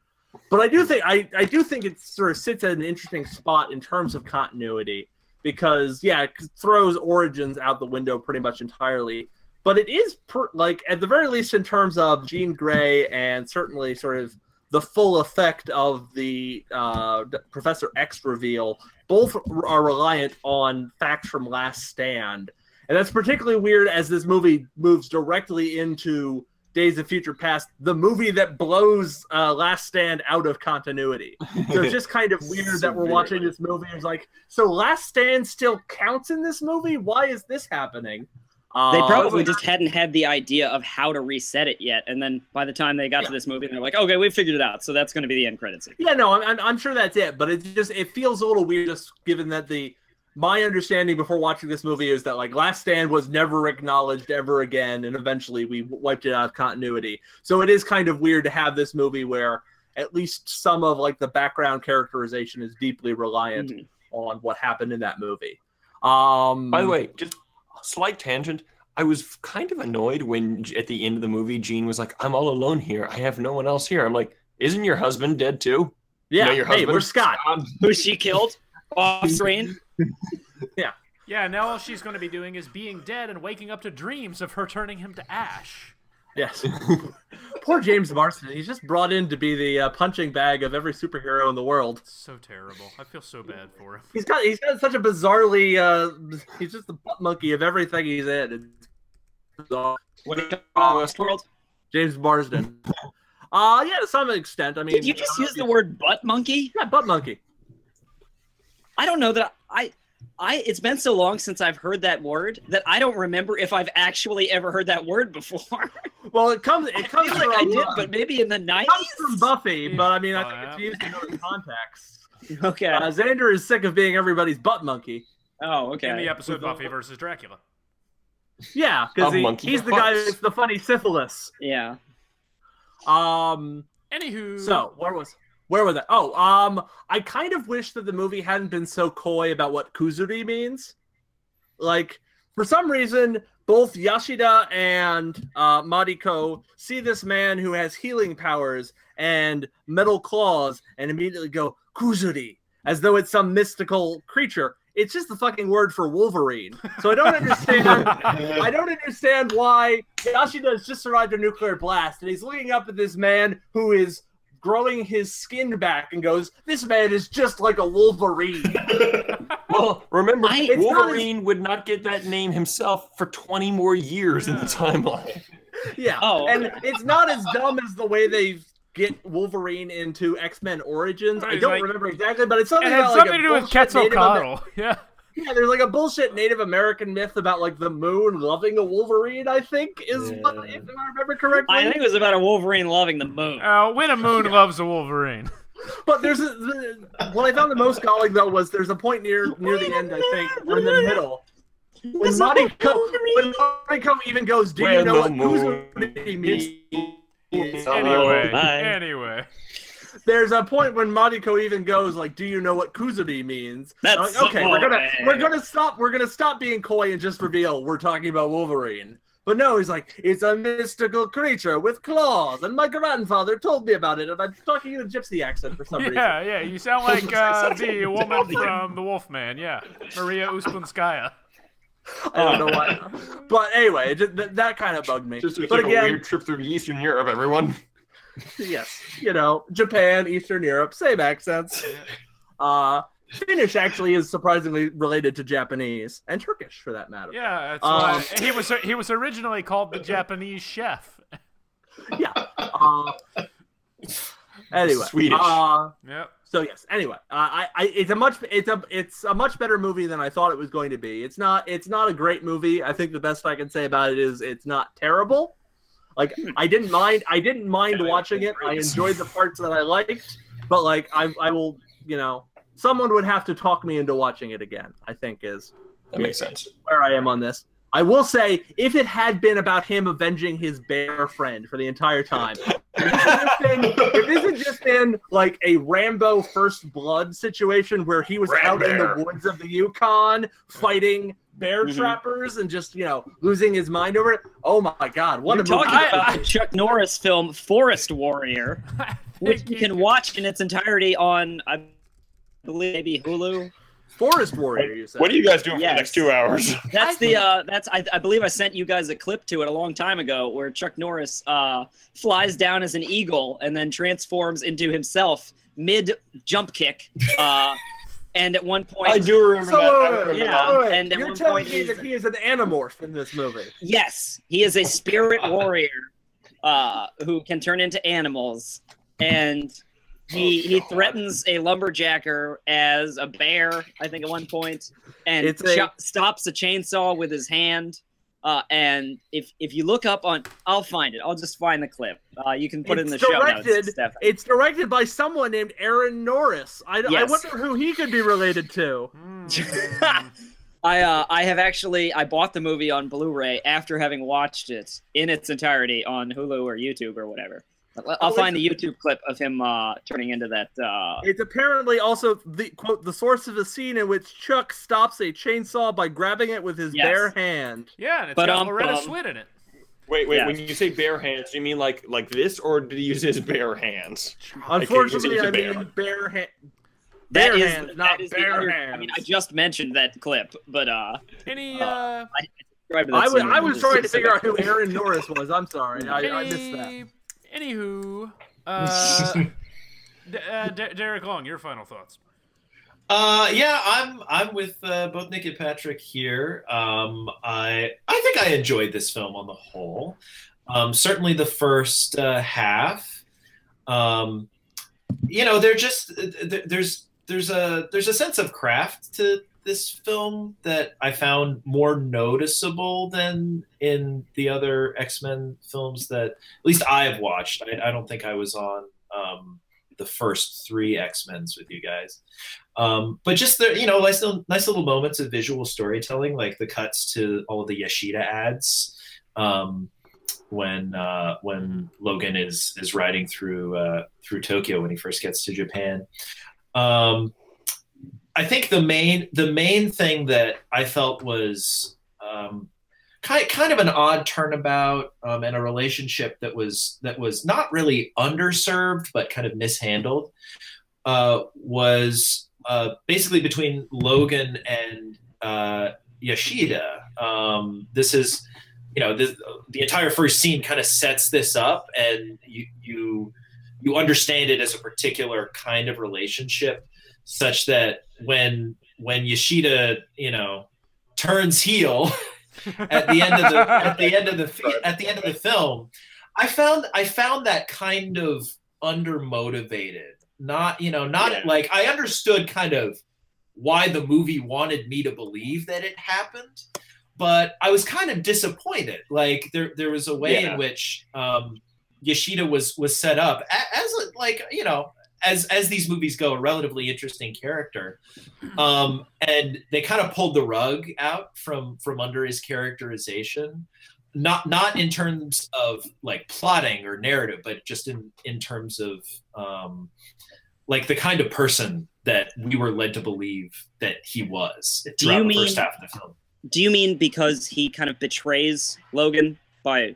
but I do think I I do think it sort of sits at an interesting spot in terms of continuity because yeah, it throws Origins out the window pretty much entirely. But it is per, like at the very least in terms of Jean Grey and certainly sort of the full effect of the uh, Professor X reveal both are reliant on facts from Last Stand. And that's particularly weird as this movie moves directly into Days of Future Past, the movie that blows uh, Last Stand out of continuity. So it's [laughs] just kind of weird that we're watching this movie. It's like, so Last Stand still counts in this movie? Why is this happening? They Uh, probably just hadn't had the idea of how to reset it yet, and then by the time they got to this movie, they're like, "Okay, we figured it out." So that's going to be the end credits. Yeah, no, I'm, I'm, I'm sure that's it, but it just it feels a little weird, just given that the my understanding before watching this movie is that like Last Stand was never acknowledged ever again, and eventually we wiped it out of continuity. So it is kind of weird to have this movie where at least some of like the background characterization is deeply reliant Mhm. on what happened in that movie. Um, By the way, just a slight tangent. I was kind of annoyed when at the end of the movie, Jean was like, "I'm all alone here. I have no one else here." I'm like, "Isn't your husband dead too?" yeah, know your hey, husband? we're Scott. Who she killed off screen? [laughs] Yeah, Yeah, now all she's going to be doing is being dead and waking up to dreams of her turning him to ash. Yes. [laughs] Poor James Marsden. He's just brought in to be the uh, punching bag of every superhero in the world. So terrible. I feel so bad for him. He's got he's got such a bizarrely uh he's just the butt monkey of everything he's in. It's. What do you call Westworld? James Marsden. [laughs] Uh yeah, to some extent. I mean Did you just use the word butt monkey? Yeah, butt monkey. I don't know that I I it's been so long since I've heard that word that I don't remember if I've actually ever heard that word before. [laughs] Well it comes it I comes feel from like I did, but maybe in the it comes from 90s. Buffy, but I mean I Oh, think yeah. it's used in other contexts. [laughs] Okay. Uh, Xander is sick of being everybody's butt monkey. Oh, okay. In the okay. episode Buffy versus Dracula. Yeah, because he, he's the guy that's the funny syphilis. Yeah. Um Anywho, So where was where was it? Oh, um, I kind of wish that the movie hadn't been so coy about what kuzuri means. Like, for some reason, both Yashida and uh, Mariko see this man who has healing powers and metal claws and immediately go kuzuri as though it's some mystical creature. It's just the fucking word for Wolverine. So I don't understand. I don't understand why Yashida has just survived a nuclear blast and he's looking up at this man who is growing his skin back and goes, This man is just like a Wolverine. [laughs] Well, remember, I- It's not Wolverine would not get that name himself for 20 more years in the hmm. timeline. [laughs] yeah. Oh. And it's not as dumb as the way they get Wolverine into X Men Origins. I don't like- remember exactly, but it's something it had about something a to do with bullshit Native Quetzalcoatl. [laughs] Yeah. Yeah, there's like a bullshit Native American myth about like the moon loving a Wolverine. I think is what, if I remember correctly. I think it was about a Wolverine loving the moon. Uh, when a moon loves a Wolverine. [laughs] But there's a, the, what I found the most galling though was there's a point near near the end I think or in the middle when Mariko when Mariko even goes, do you When know the what moon kuzuri means? Anyway, anyway. There's a point when Mariko even goes like, do you know what kuzuri means? That's I'm like, okay. We're gonna okay. we're gonna stop we're gonna stop being coy and just reveal we're talking about Wolverine. But no, he's like, it's a mystical creature with claws, and my grandfather told me about it, and I'm talking in a gypsy accent for some [laughs] reason. Yeah, yeah. You sound like [laughs] uh, the woman from The Wolfman. Yeah, Maria Ouspenskaya. I don't know why. But anyway, just, that, that kind of bugged me. Just to but take a weird trip through Eastern Europe, everyone. Yes, you know, Japan, Eastern Europe, same accents. Uh, Finnish actually is surprisingly related to Japanese and Turkish, for that matter. Yeah, that's Um, why he was he was originally called the Japanese chef. Yeah. Uh, anyway, Swedish. Uh, Yep. so yes. Anyway, uh, I, I, it's a much, it's a, it's a much better movie than I thought it was going to be. It's not, it's not a great movie. I think the best I can say about it is it's not terrible. Like I didn't mind, I didn't mind watching it. I enjoyed the parts that I liked, but like I, I will, you know, someone would have to talk me into watching it again. I think is That makes sense. where I am on this. I will say, if it had been about him avenging his bear friend for the entire time, if this had just been, if this had just been like a Rambo First Blood situation where he was Red out in the woods of the Yukon fighting bear Mhm. trappers and just you know losing his mind over it, oh my god, what You're a movie! talking about [laughs] the Chuck Norris film Forest Warrior, [laughs] which you can watch in its entirety on, I believe, maybe Hulu. Forest Warrior. You said. What are you guys doing for the next two hours? [laughs] That's the uh, that's I, I believe I sent you guys a clip to it a long time ago where Chuck Norris uh, flies down as an eagle and then transforms into himself mid jump kick. Uh, and at one point, I do remember So, that. Wait, wait, remember wait, Yeah, wait, wait. and at you're one telling point me he's- that he is an Animorph in this movie. Yes, he is a spirit [laughs] warrior uh, who can turn into animals, and he he threatens a lumberjacker as a bear. I think at one point, and It's a- cho- stops a chainsaw with his hand. Uh, and if if you look up on, I'll find it. I'll just find the clip. Uh, you can put it in the It's show notes. Steph. It's directed by someone named Aaron Norris. I, I wonder who he could be related to. [laughs] I uh, I have actually I bought the movie on Blu-ray after having watched it in its entirety on Hulu or YouTube or whatever. I'll- I'll find the YouTube clip of him uh, turning into that. Uh, It's apparently also the quote the source of a scene in which Chuck stops a chainsaw by grabbing it with his Yes. bare hand. Yeah, and it's But, got um, Loretta um, Swit in it. Wait, wait. Yeah. When you say bare hands, do you mean like like this, or did he use his bare hands? Unfortunately, he's a I bear. mean bare hand. that Bare is, hands, that not is bare other- hands. I mean, I just mentioned that clip, but uh, Any Uh, uh, described that I was I was trying to figure out who Aaron Norris was. I'm sorry, I, I missed that. Any, anywho, uh, [laughs] D- uh, D- Derek Long, your final thoughts. Uh, yeah, I'm I'm with uh, both Nick and Patrick here. Um, I I think I enjoyed this film on the whole. Um, certainly the first uh, half. Um, you know, they're just there's there's a there's a sense of craft to this film that I found more noticeable than in the other X Men films that at least I have watched. I, I don't think I was on um, the first three X Men's with you guys. Um, but just the you know nice little, nice little moments of visual storytelling, like the cuts to all of the Yashida ads um, when uh, when Logan is is riding through uh, through Tokyo when he first gets to Japan. Um, I think the main the main thing that I felt was um, kind kind of an odd turnabout um, and a relationship that was that was not really underserved but kind of mishandled uh, was uh, basically between Logan and uh, Yashida. Um, this is, you know, this, the entire first scene kind of sets this up, and you you you understand it as a particular kind of relationship, such that when when Yashida, you know, turns heel [laughs] at the end of the at the end of the at the end of the film, I found I found that kind of undermotivated. Not you know not Yeah. like I understood kind of why the movie wanted me to believe that it happened, but I was kind of disappointed. Like there there was a way Yeah. in which um, Yashida was was set up as a, like you know as as these movies go, a relatively interesting character, um, and they kind of pulled the rug out from from under his characterization. Not not in terms of like plotting or narrative, but just in in terms of um, like the kind of person that we were led to believe that he was Do throughout you the mean- first half of the film. Do you mean because he kind of betrays Logan by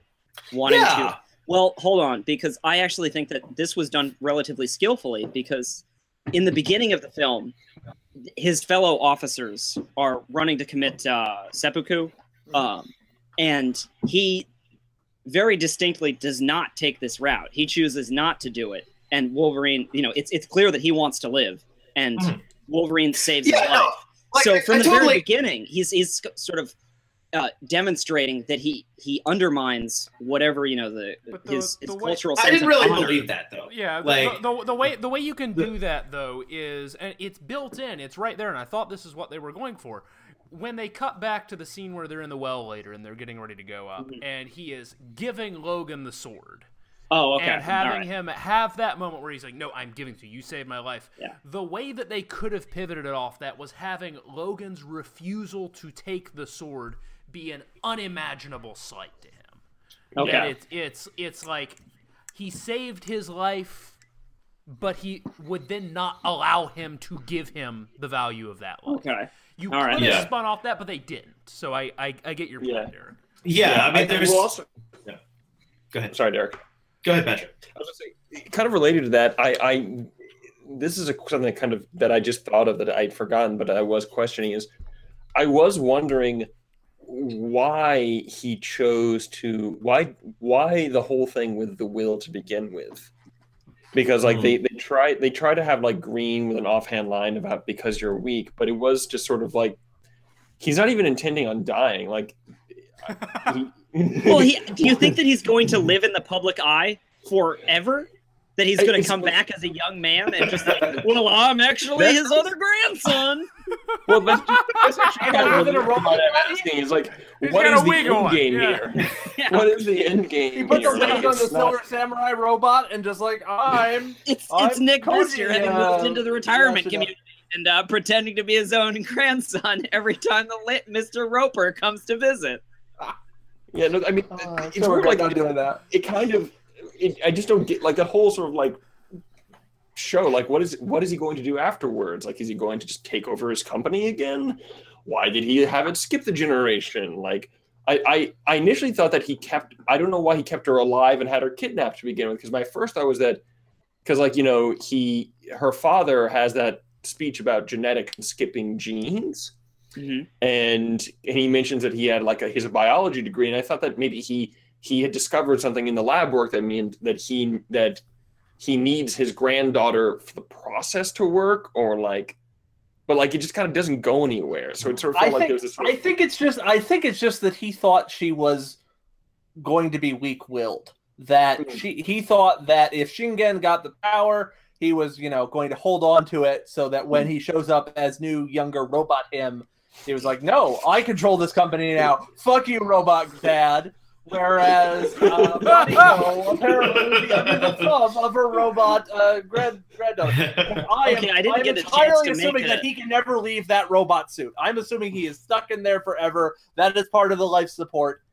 wanting Yeah. to? Well, hold on, because I actually think that this was done relatively skillfully. Because in the beginning of the film, his fellow officers are running to commit uh, seppuku, um, and he very distinctly does not take this route. He chooses not to do it, and Wolverine, you know, it's it's clear that he wants to live, and Mhm. Wolverine saves Yeah, his life like, so I- from I the totally- very beginning, he's he's sort of uh, demonstrating that he he undermines whatever you know the the- his, his the way- cultural. I didn't really believe that though. Yeah, Like- the, the, the way the way you can do that though is and it's built in. It's right there, and I thought this is what they were going for. When they cut back to the scene where they're in the well later and they're getting ready to go up, Mhm. and he is giving Logan the sword Oh, okay. and having All right. him have that moment where he's like, "No, I'm giving to you. You saved my life." Yeah. The way that they could have pivoted it off that was having Logan's refusal to take the sword be an unimaginable sight to him. Okay. That it's it's it's like he saved his life, but he would then not allow him to give him the value of that life. Okay. You All could right. have Yeah. spun off that, but they didn't. So I I, I get your point, Yeah. Derek. Yeah, I mean, there's. we'll also, Go ahead. sorry, Derek. Go ahead, Patrick. I was gonna say, kind of related to that. I, I this is a, something that kind of that I just thought of that I'd forgotten, but I was questioning is I was wondering why he chose to why why the whole thing with the will to begin with because like they hmm. they try they try to have like green with an offhand line about because you're weak but it was just sort of like he's not even intending on dying like [laughs] he, Well, he, [laughs] do you think that he's going to live in the public eye forever? That he's going to come back as a young man and just like, [laughs] well, I'm actually his other grandson. [laughs] Well, that's, just, that's actually kind of Within a robot I'm asking. Is like, He's what got is a the end game yeah. here? Yeah. [laughs] What is the end game He puts the here? wig on it's the not- Silver Samurai robot and just like I'm. It's I'm it's Nick cozy, Bester having uh, moved into the retirement Yashida. community and uh, pretending to be his own grandson every time the lit Mr. Roper comes to visit. Yeah, no, I mean, Uh, it's so more we're like not doing that. it kind of it, I just don't get like the whole sort of like show. Like, what is what is he going to do afterwards? Like, is he going to just take over his company again? Why did he have it skip the generation? Like, I, I, I initially thought that he kept. I don't know why he kept her alive and had her kidnapped to begin with. Because my first thought was that, because like you know he her father has that speech about genetic skipping genes, Mhm. and and he mentions that he had like a his biology degree, and I thought that maybe he he had discovered something in the lab work that means that he that he needs his granddaughter for the process to work, or like, but like it just kind of doesn't go anywhere. So it sort of I felt like think, there was this. Sort of, I think it's just I think it's just that he thought she was going to be weak-willed. That Hmm. she he thought that if Shingen got the power, he was you know going to hold on to it so that Hmm. when he shows up as new younger robot him, he was like, no, I control this company now. Fuck you, robot dad. Whereas [laughs] uh, Mariko apparently would be under the thumb of her robot uh, grand granddaughter. [laughs] I am, Okay, I didn't I'm get entirely assuming a- that he can never leave that robot suit. I'm assuming he is stuck in there forever. That is part of the life support.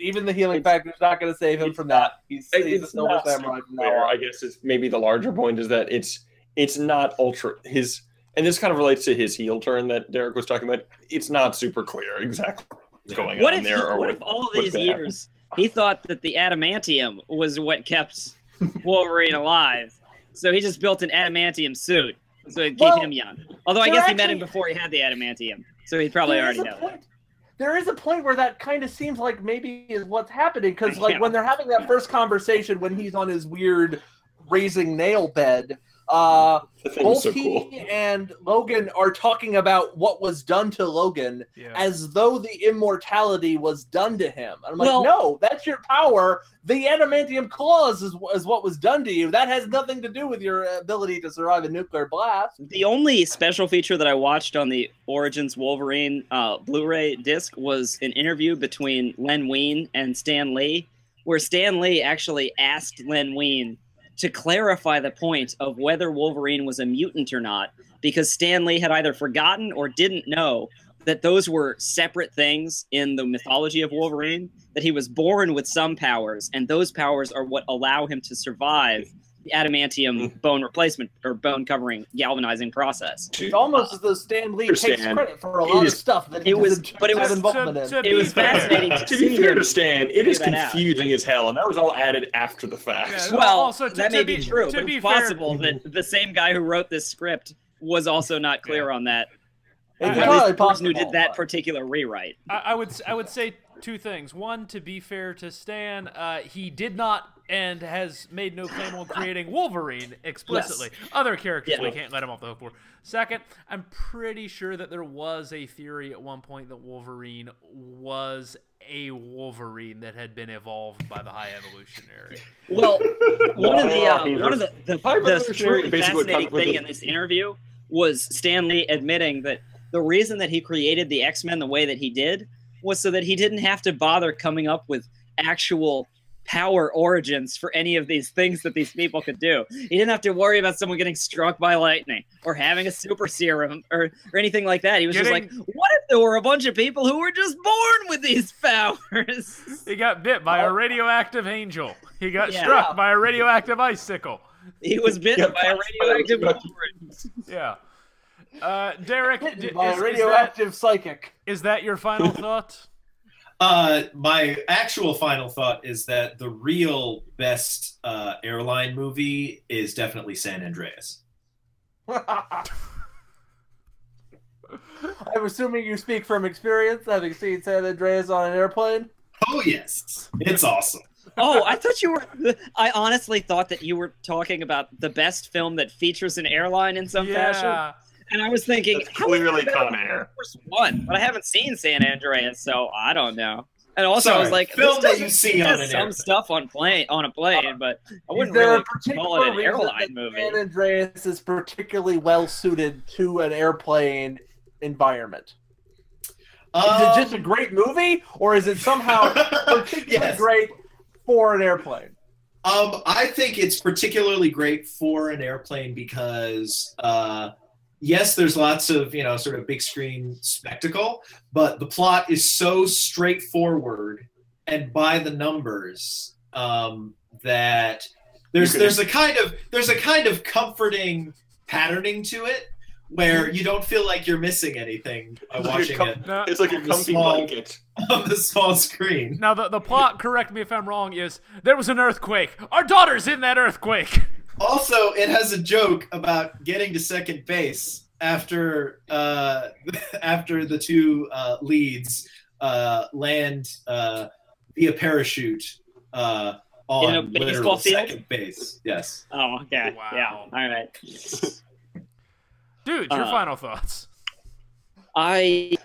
Even the healing factor is not going to save him from that. He's, It- he's a it's silver not samurai from now on. I guess it's maybe the larger point is that it's it's not ultra his and this kind of relates to his heel turn that Derek was talking about. It's not super clear exactly what's going What on if, there. or what what, if all these gonna happen. years he thought that the adamantium was what kept [laughs] Wolverine alive? So he just built an adamantium suit so it keep Well, him young. Although I they're guess he met him before he had the adamantium, so he probably already a point- There is a point where that kind of seems like maybe is what's happening because, like, [laughs] Yeah. when they're having that first conversation when he's on his weird raising nail bed, uh, [laughs] The both so he cool. and Logan are talking about what was done to Logan Yeah. as though the immortality was done to him. And I'm like, Well- no, that's your power. The adamantium claws is, is what was done to you. That has nothing to do with your ability to survive a nuclear blast. The only special feature that I watched on the Origins Wolverine uh, Blu-ray disc was an interview between Len Wein and Stan Lee, where Stan Lee actually asked Len Wein to clarify the point of whether Wolverine was a mutant or not, because Stan Lee had either forgotten or didn't know that those were separate things in the mythology of Wolverine. That he was born with some powers, and those powers are what allow him to survive adamantium hmm. bone replacement or bone covering galvanizing process. It's almost as though Stan Lee takes Understand. credit for a lot is- of stuff that he it was- but it was- involvement to- in. to It was fair- fascinating to To be fair to Stan, it is figure that out. confusing as hell, and that was all added after the fact. Yeah. Well, Also, to- that to may be- be, true, to but be it's fair- possible that mhm. the same guy who wrote this script was also not clear on that. It's uh, I- At entirely least the person who did that particular rewrite. [laughs] I, I would s- I would say two things. One, to be fair to Stan, uh, he did not and has made no claim on creating [laughs] Wolverine explicitly. Other characters Yeah. we can't let him off the hook for. Second, I'm pretty sure that there was a theory at one point that Wolverine was a Wolverine that had been evolved by the High Evolutionary. Well, [laughs] one of the uh, one of the the, High the Evolutionary fascinating comes thing in this interview was Stan Lee admitting that the reason that he created the X Men the way that he did was so that he didn't have to bother coming up with actual power origins for any of these things that these people could do. He didn't have to worry about someone getting struck by lightning or having a super serum or, or anything like that. He was just like, what if there were a bunch of people who were just born with these powers? He got bit by a radioactive angel. He got Yeah. struck by a radioactive icicle. he was bitten by a radioactive Wolverine. Yeah. Uh, Derek, d- by is, a is that, radioactive psychic. is that your final [laughs] thought? Uh, my actual final thought is that the real best uh, airline movie is definitely San Andreas. [laughs] I'm assuming you speak from experience, having seen San Andreas on an airplane. Oh yes, it's awesome. Oh, I thought you were. I honestly thought that you were talking about the best film that features an airline in some fashion. Yeah. And I was thinking, That's how is clearly that Con better than Air. one, but I haven't seen San Andreas, so I don't know. And also, I was like, film this that you see on an some airplane. stuff on plane on a plane, but I wouldn't there really a call it an airline movie. San Andreas is particularly well suited to an airplane environment? Is Um, it just a great movie, or is it somehow [laughs] particularly yes. great for an airplane? Um, I think it's particularly great for an airplane because, uh, yes, there's lots of you know sort of big screen spectacle, but the plot is so straightforward and by the numbers um, that there's there's a kind of there's a kind of comforting patterning to it where you don't feel like you're missing anything by It's like a watching com- it Now, It's like a On the comfy small- blanket. [laughs] on the small screen. now the, the plot, correct me if I'm wrong, is there was an earthquake. Our daughter's in that earthquake. [laughs] Also, it has a joke about getting to second base after uh, [laughs] after the two uh, leads uh, land uh, via parachute uh, on In a literal field? second base. Yes. Oh, okay. Wow. Yeah. All right. Dude, your Uh, final thoughts. I.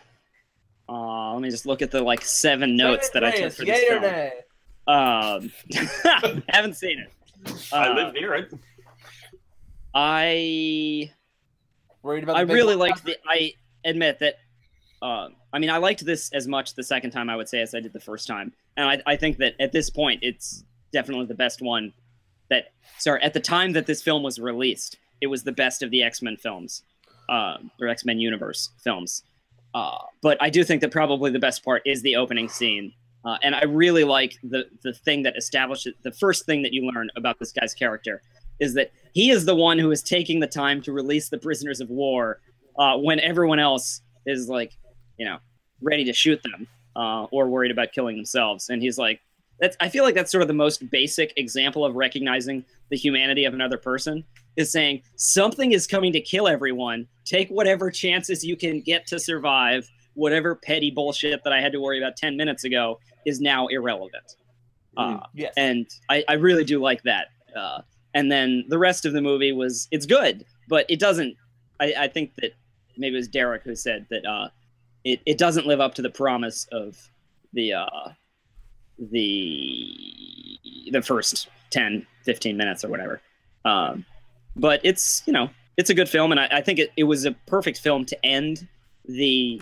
Uh, let me just look at the like seven notes that I took for this yay or film. Um, [laughs] haven't seen it. I Uh, live near it. I Worried about I the big really one? liked the. I admit that. Um, I mean, I liked this as much the second time I would say as I did the first time, and I, I think that at this point it's definitely the best one. That sorry, at the time that this film was released, it was the best of the X Men films, uh, or X Men universe films. Uh, but I do think that probably the best part is the opening scene, uh, and I really like the the thing that establishes. The first thing that you learn about this guy's character is that he is the one who is taking the time to release the prisoners of war uh, when everyone else is like, you know, ready to shoot them uh, or worried about killing themselves. And he's like, that's. I feel like that's sort of the most basic example of recognizing the humanity of another person is saying something is coming to kill everyone. Take whatever chances you can get to survive. Whatever petty bullshit that I had to worry about ten minutes ago is now irrelevant. Uh, Yes. and I, I really do like that. Uh, and then the rest of the movie was it's good, but it doesn't. I, I think that maybe it was Derek who said that uh, it it doesn't live up to the promise of the uh, the the first 10, 15 minutes or whatever. Um, but it's you know it's a good film, and I, I think it, it was a perfect film to end the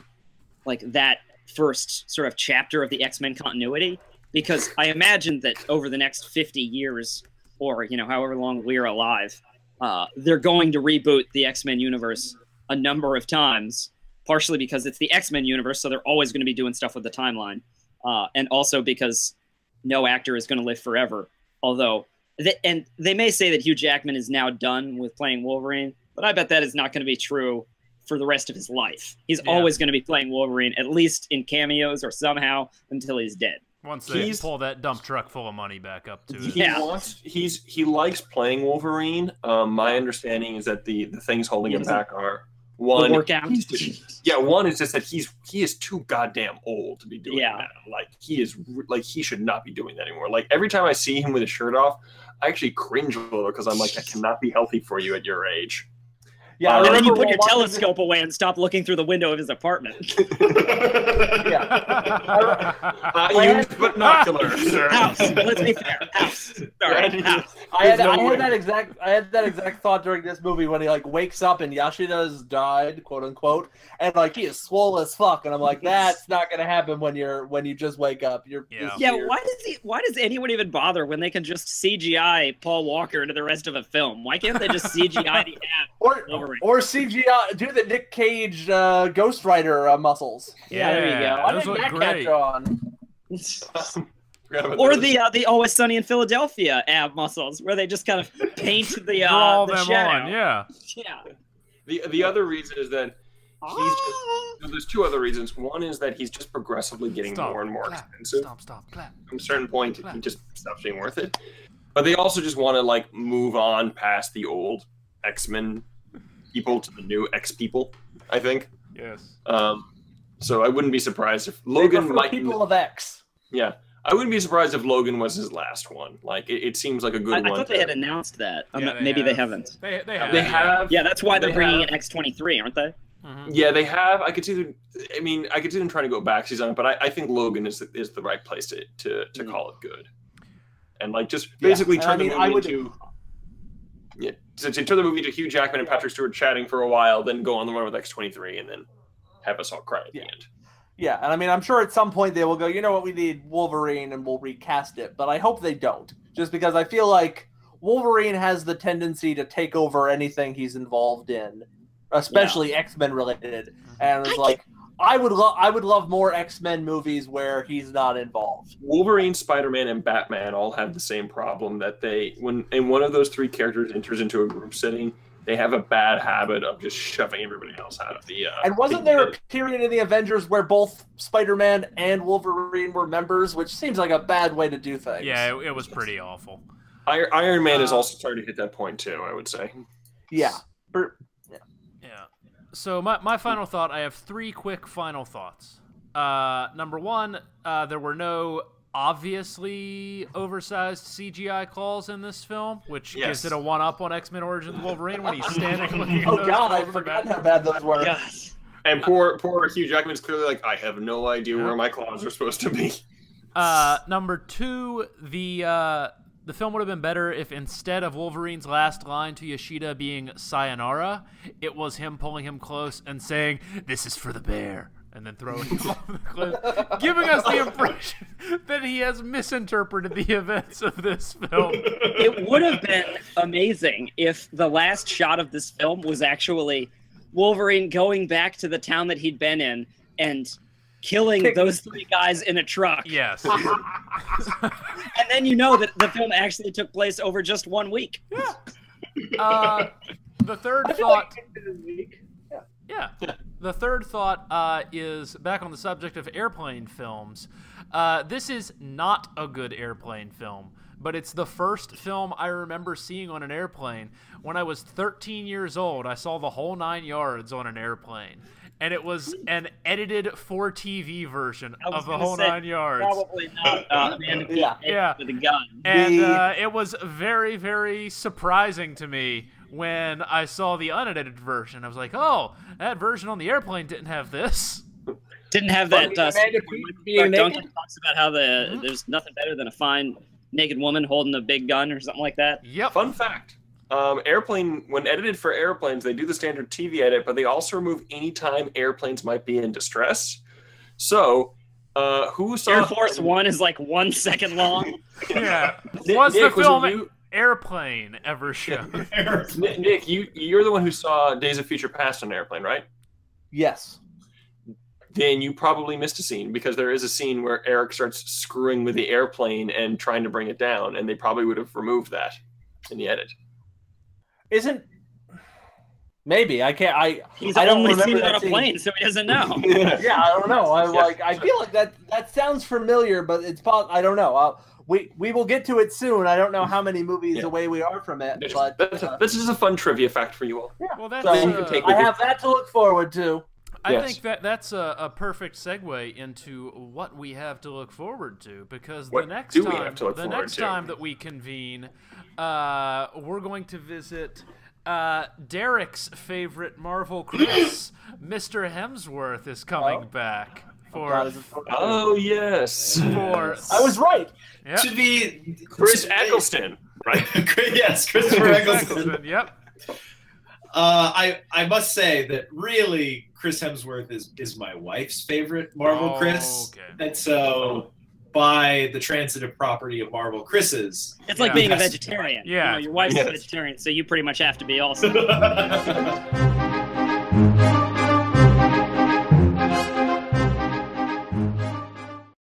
like that first sort of chapter of the X Men continuity because I imagine that over the next 50 years or you know however long we're alive uh, they're going to reboot the X-Men universe a number of times partially because it's the X-Men universe so they're always going to be doing stuff with the timeline uh, and also because no actor is going to live forever. Although th- and they may say that Hugh Jackman is now done with playing Wolverine but I bet that is not going to be true for the rest of his life he's Yeah. always going to be playing Wolverine at least in cameos or somehow until he's dead Once they He's- pull that dump truck full of money back up to. He Yeah. wants he's he likes playing Wolverine. Um, my understanding is that the the things holding him back are one. workout just- yeah, one is just that he's he is too goddamn old to be doing Yeah. that. Like he is like he should not be doing that anymore. Like every time I see him with his shirt off, I actually cringe a little because I'm like that cannot be healthy for you at your age. Yeah, uh, I And and then you put your watching telescope away and stop looking through the window of his apartment. [laughs] [laughs] Uh, I use binoculars, [laughs] sir. House. Let's be fair. House. Sorry. House. I had, no I had that exact I had that exact thought during this movie when he like wakes up and Yashida's died, quote unquote, and like he is swole as fuck, and I'm like, that's not gonna happen when you're when you just wake up. You're Yeah. this Yeah, why does he? Why does anyone even bother when they can just CGI Paul Walker into the rest of a film? Why can't they just CGI the ad? Or Wolverine. or CGI do the Nick Cage uh, Ghost Rider uh, muscles. Yeah, there you go. Why those didn't look that great. catch on? [laughs] Or those. the uh, the Always Sunny in Philadelphia ab muscles, where they just kind of paint the Draw uh, the them shadow. on, yeah. Yeah. the the other reason is that he's just, Ah. no, there's two other reasons. One is that he's just progressively getting Stop, more and more clap, expensive. Stop, stop, clap. From a certain point, Clap. he just stops being worth it. But they also just want to like move on past the old X Men people to the new X people. I think. Yes. Um, so I wouldn't be surprised if Logan prefer might. people of X. Yeah, I wouldn't be surprised if Logan was his last one. Like it, it seems like a good I, I one. thought to- they had announced that. Yeah, not- they maybe they have. haven't. They, they have. They have. Yeah, that's why they're They bringing have- in X23, aren't they? Mhm. Yeah, they have. I could see them. I mean, I could see them trying to go back season, on it, but I, I think Logan is the, is the right place to to, to Mm. call it good, and like just basically and turn I mean, the I movie would- into. Yeah, to, to turn the movie to Hugh Jackman and Patrick Stewart chatting for a while, then go on the run with X twenty three, and then have us all cry at Yeah. the end. Yeah, and I mean, I'm sure at some point they will go, you know what, we need Wolverine and we'll recast it. But I hope they don't, just because I feel like Wolverine has the tendency to take over anything he's involved in, especially X Men related. Mm-hmm. And it's I like, I would love I would love more X Men movies where he's not involved. Wolverine, Spider-Man, and Batman all have the same problem that they when and one of those three characters enters into a group setting, they have a bad habit of just shoving everybody else out of the. Uh, And wasn't there a period in the Avengers where both Spider Man and Wolverine were members, which seems like a bad way to do things. Yeah, it, it was pretty awful. Iron, Iron Man is Uh, also starting to hit that point too. I would say. yeah. Ber- Yeah. So my, my final thought, I have three quick final thoughts. Uh, number one, uh, there were no obviously oversized CGI calls in this film, which Yes. gives it a one up on X Men Origins Wolverine when he's [laughs] standing looking at Oh God, I forgot Batman. how bad those were. God. And poor poor Hugh Jackman's clearly like, I have no idea Yeah. where my claws are supposed to be. Uh, number two, the uh, the film would have been better if instead of Wolverine's last line to Yashida being "Sayonara," it was him pulling him close and saying, "This is for the bear," and then throwing him [laughs] off the cliff, giving us the impression [laughs] that he has misinterpreted the events of this film. It would have been amazing if the last shot of this film was actually Wolverine going back to the town that he'd been in and killing Kick- those three guys in a truck. Yes. [laughs] And then you know that the film actually took place over just one week. Uh, [laughs] the third thought. like it is weak. Yeah. The third thought uh, is back on the subject of airplane films. Uh, this is not a good airplane film, but it's the first film I remember seeing on an airplane. When I was 13 years old, I saw the whole nine yards on an airplane. And it was an edited for TV version of the whole say, nine yards. Probably not uh, Yeah. Yeah. with a gun. And The- uh, it was very, very surprising to me when I saw the unedited version. I was like, oh, that version on the airplane didn't have this. Didn't have that. Uh, Amanda scene Peet where being Clarke naked? Duncan talks about how the Mhm. there's nothing better than a fine naked woman holding a big gun or something like that. Yep. Fun fact. Um, airplane when edited for airplanes, they do the standard TV edit, but they also remove any time airplanes might be in distress. So, uh, who saw Air Force One is like one second long. [laughs] Yeah. Nick, Was the Nick, was film you- Airplane ever [laughs] shown? Nick, Nick, you you're the one who saw Days of Future Past on an airplane, right? Yes. Then you probably missed a scene because there is a scene where Eric starts screwing with the airplane and trying to bring it down, and they probably would have removed that in the edit. Isn't maybe I can't I He's I don't only remember seen it that on a scene. plane, so he doesn't know. [laughs] yeah, I don't know. I like. I feel like that. That sounds familiar, but it's. I don't know. Uh, we we will get to it soon. I don't know how many movies Yeah. away we are from it, This, but uh, this is a fun trivia fact for you all. Yeah. Well, that's. So, you can uh, take I have that to look forward to. I Yes. think that that's a, a perfect segue into what we have to look forward to because What the next do we time, have to look the next to? time that we convene, uh, we're going to visit uh, Derek's favorite Marvel Chris, [coughs] Mr. Hemsworth, is coming Oh. back for God, is it for- Oh yes, for. I was right. Yep. Should be Chris Eccleston, right? [laughs] yes, Christopher Eccleston. Eccleston, Yep. Uh, I I must say that really Chris Hemsworth is is my wife's favorite Marvel Oh, Chris, okay. and so by the transitive property of Marvel Chris's, It's like being a vegetarian. Yeah. You know, your wife's Yes. a vegetarian, so you pretty much have to be also. [laughs]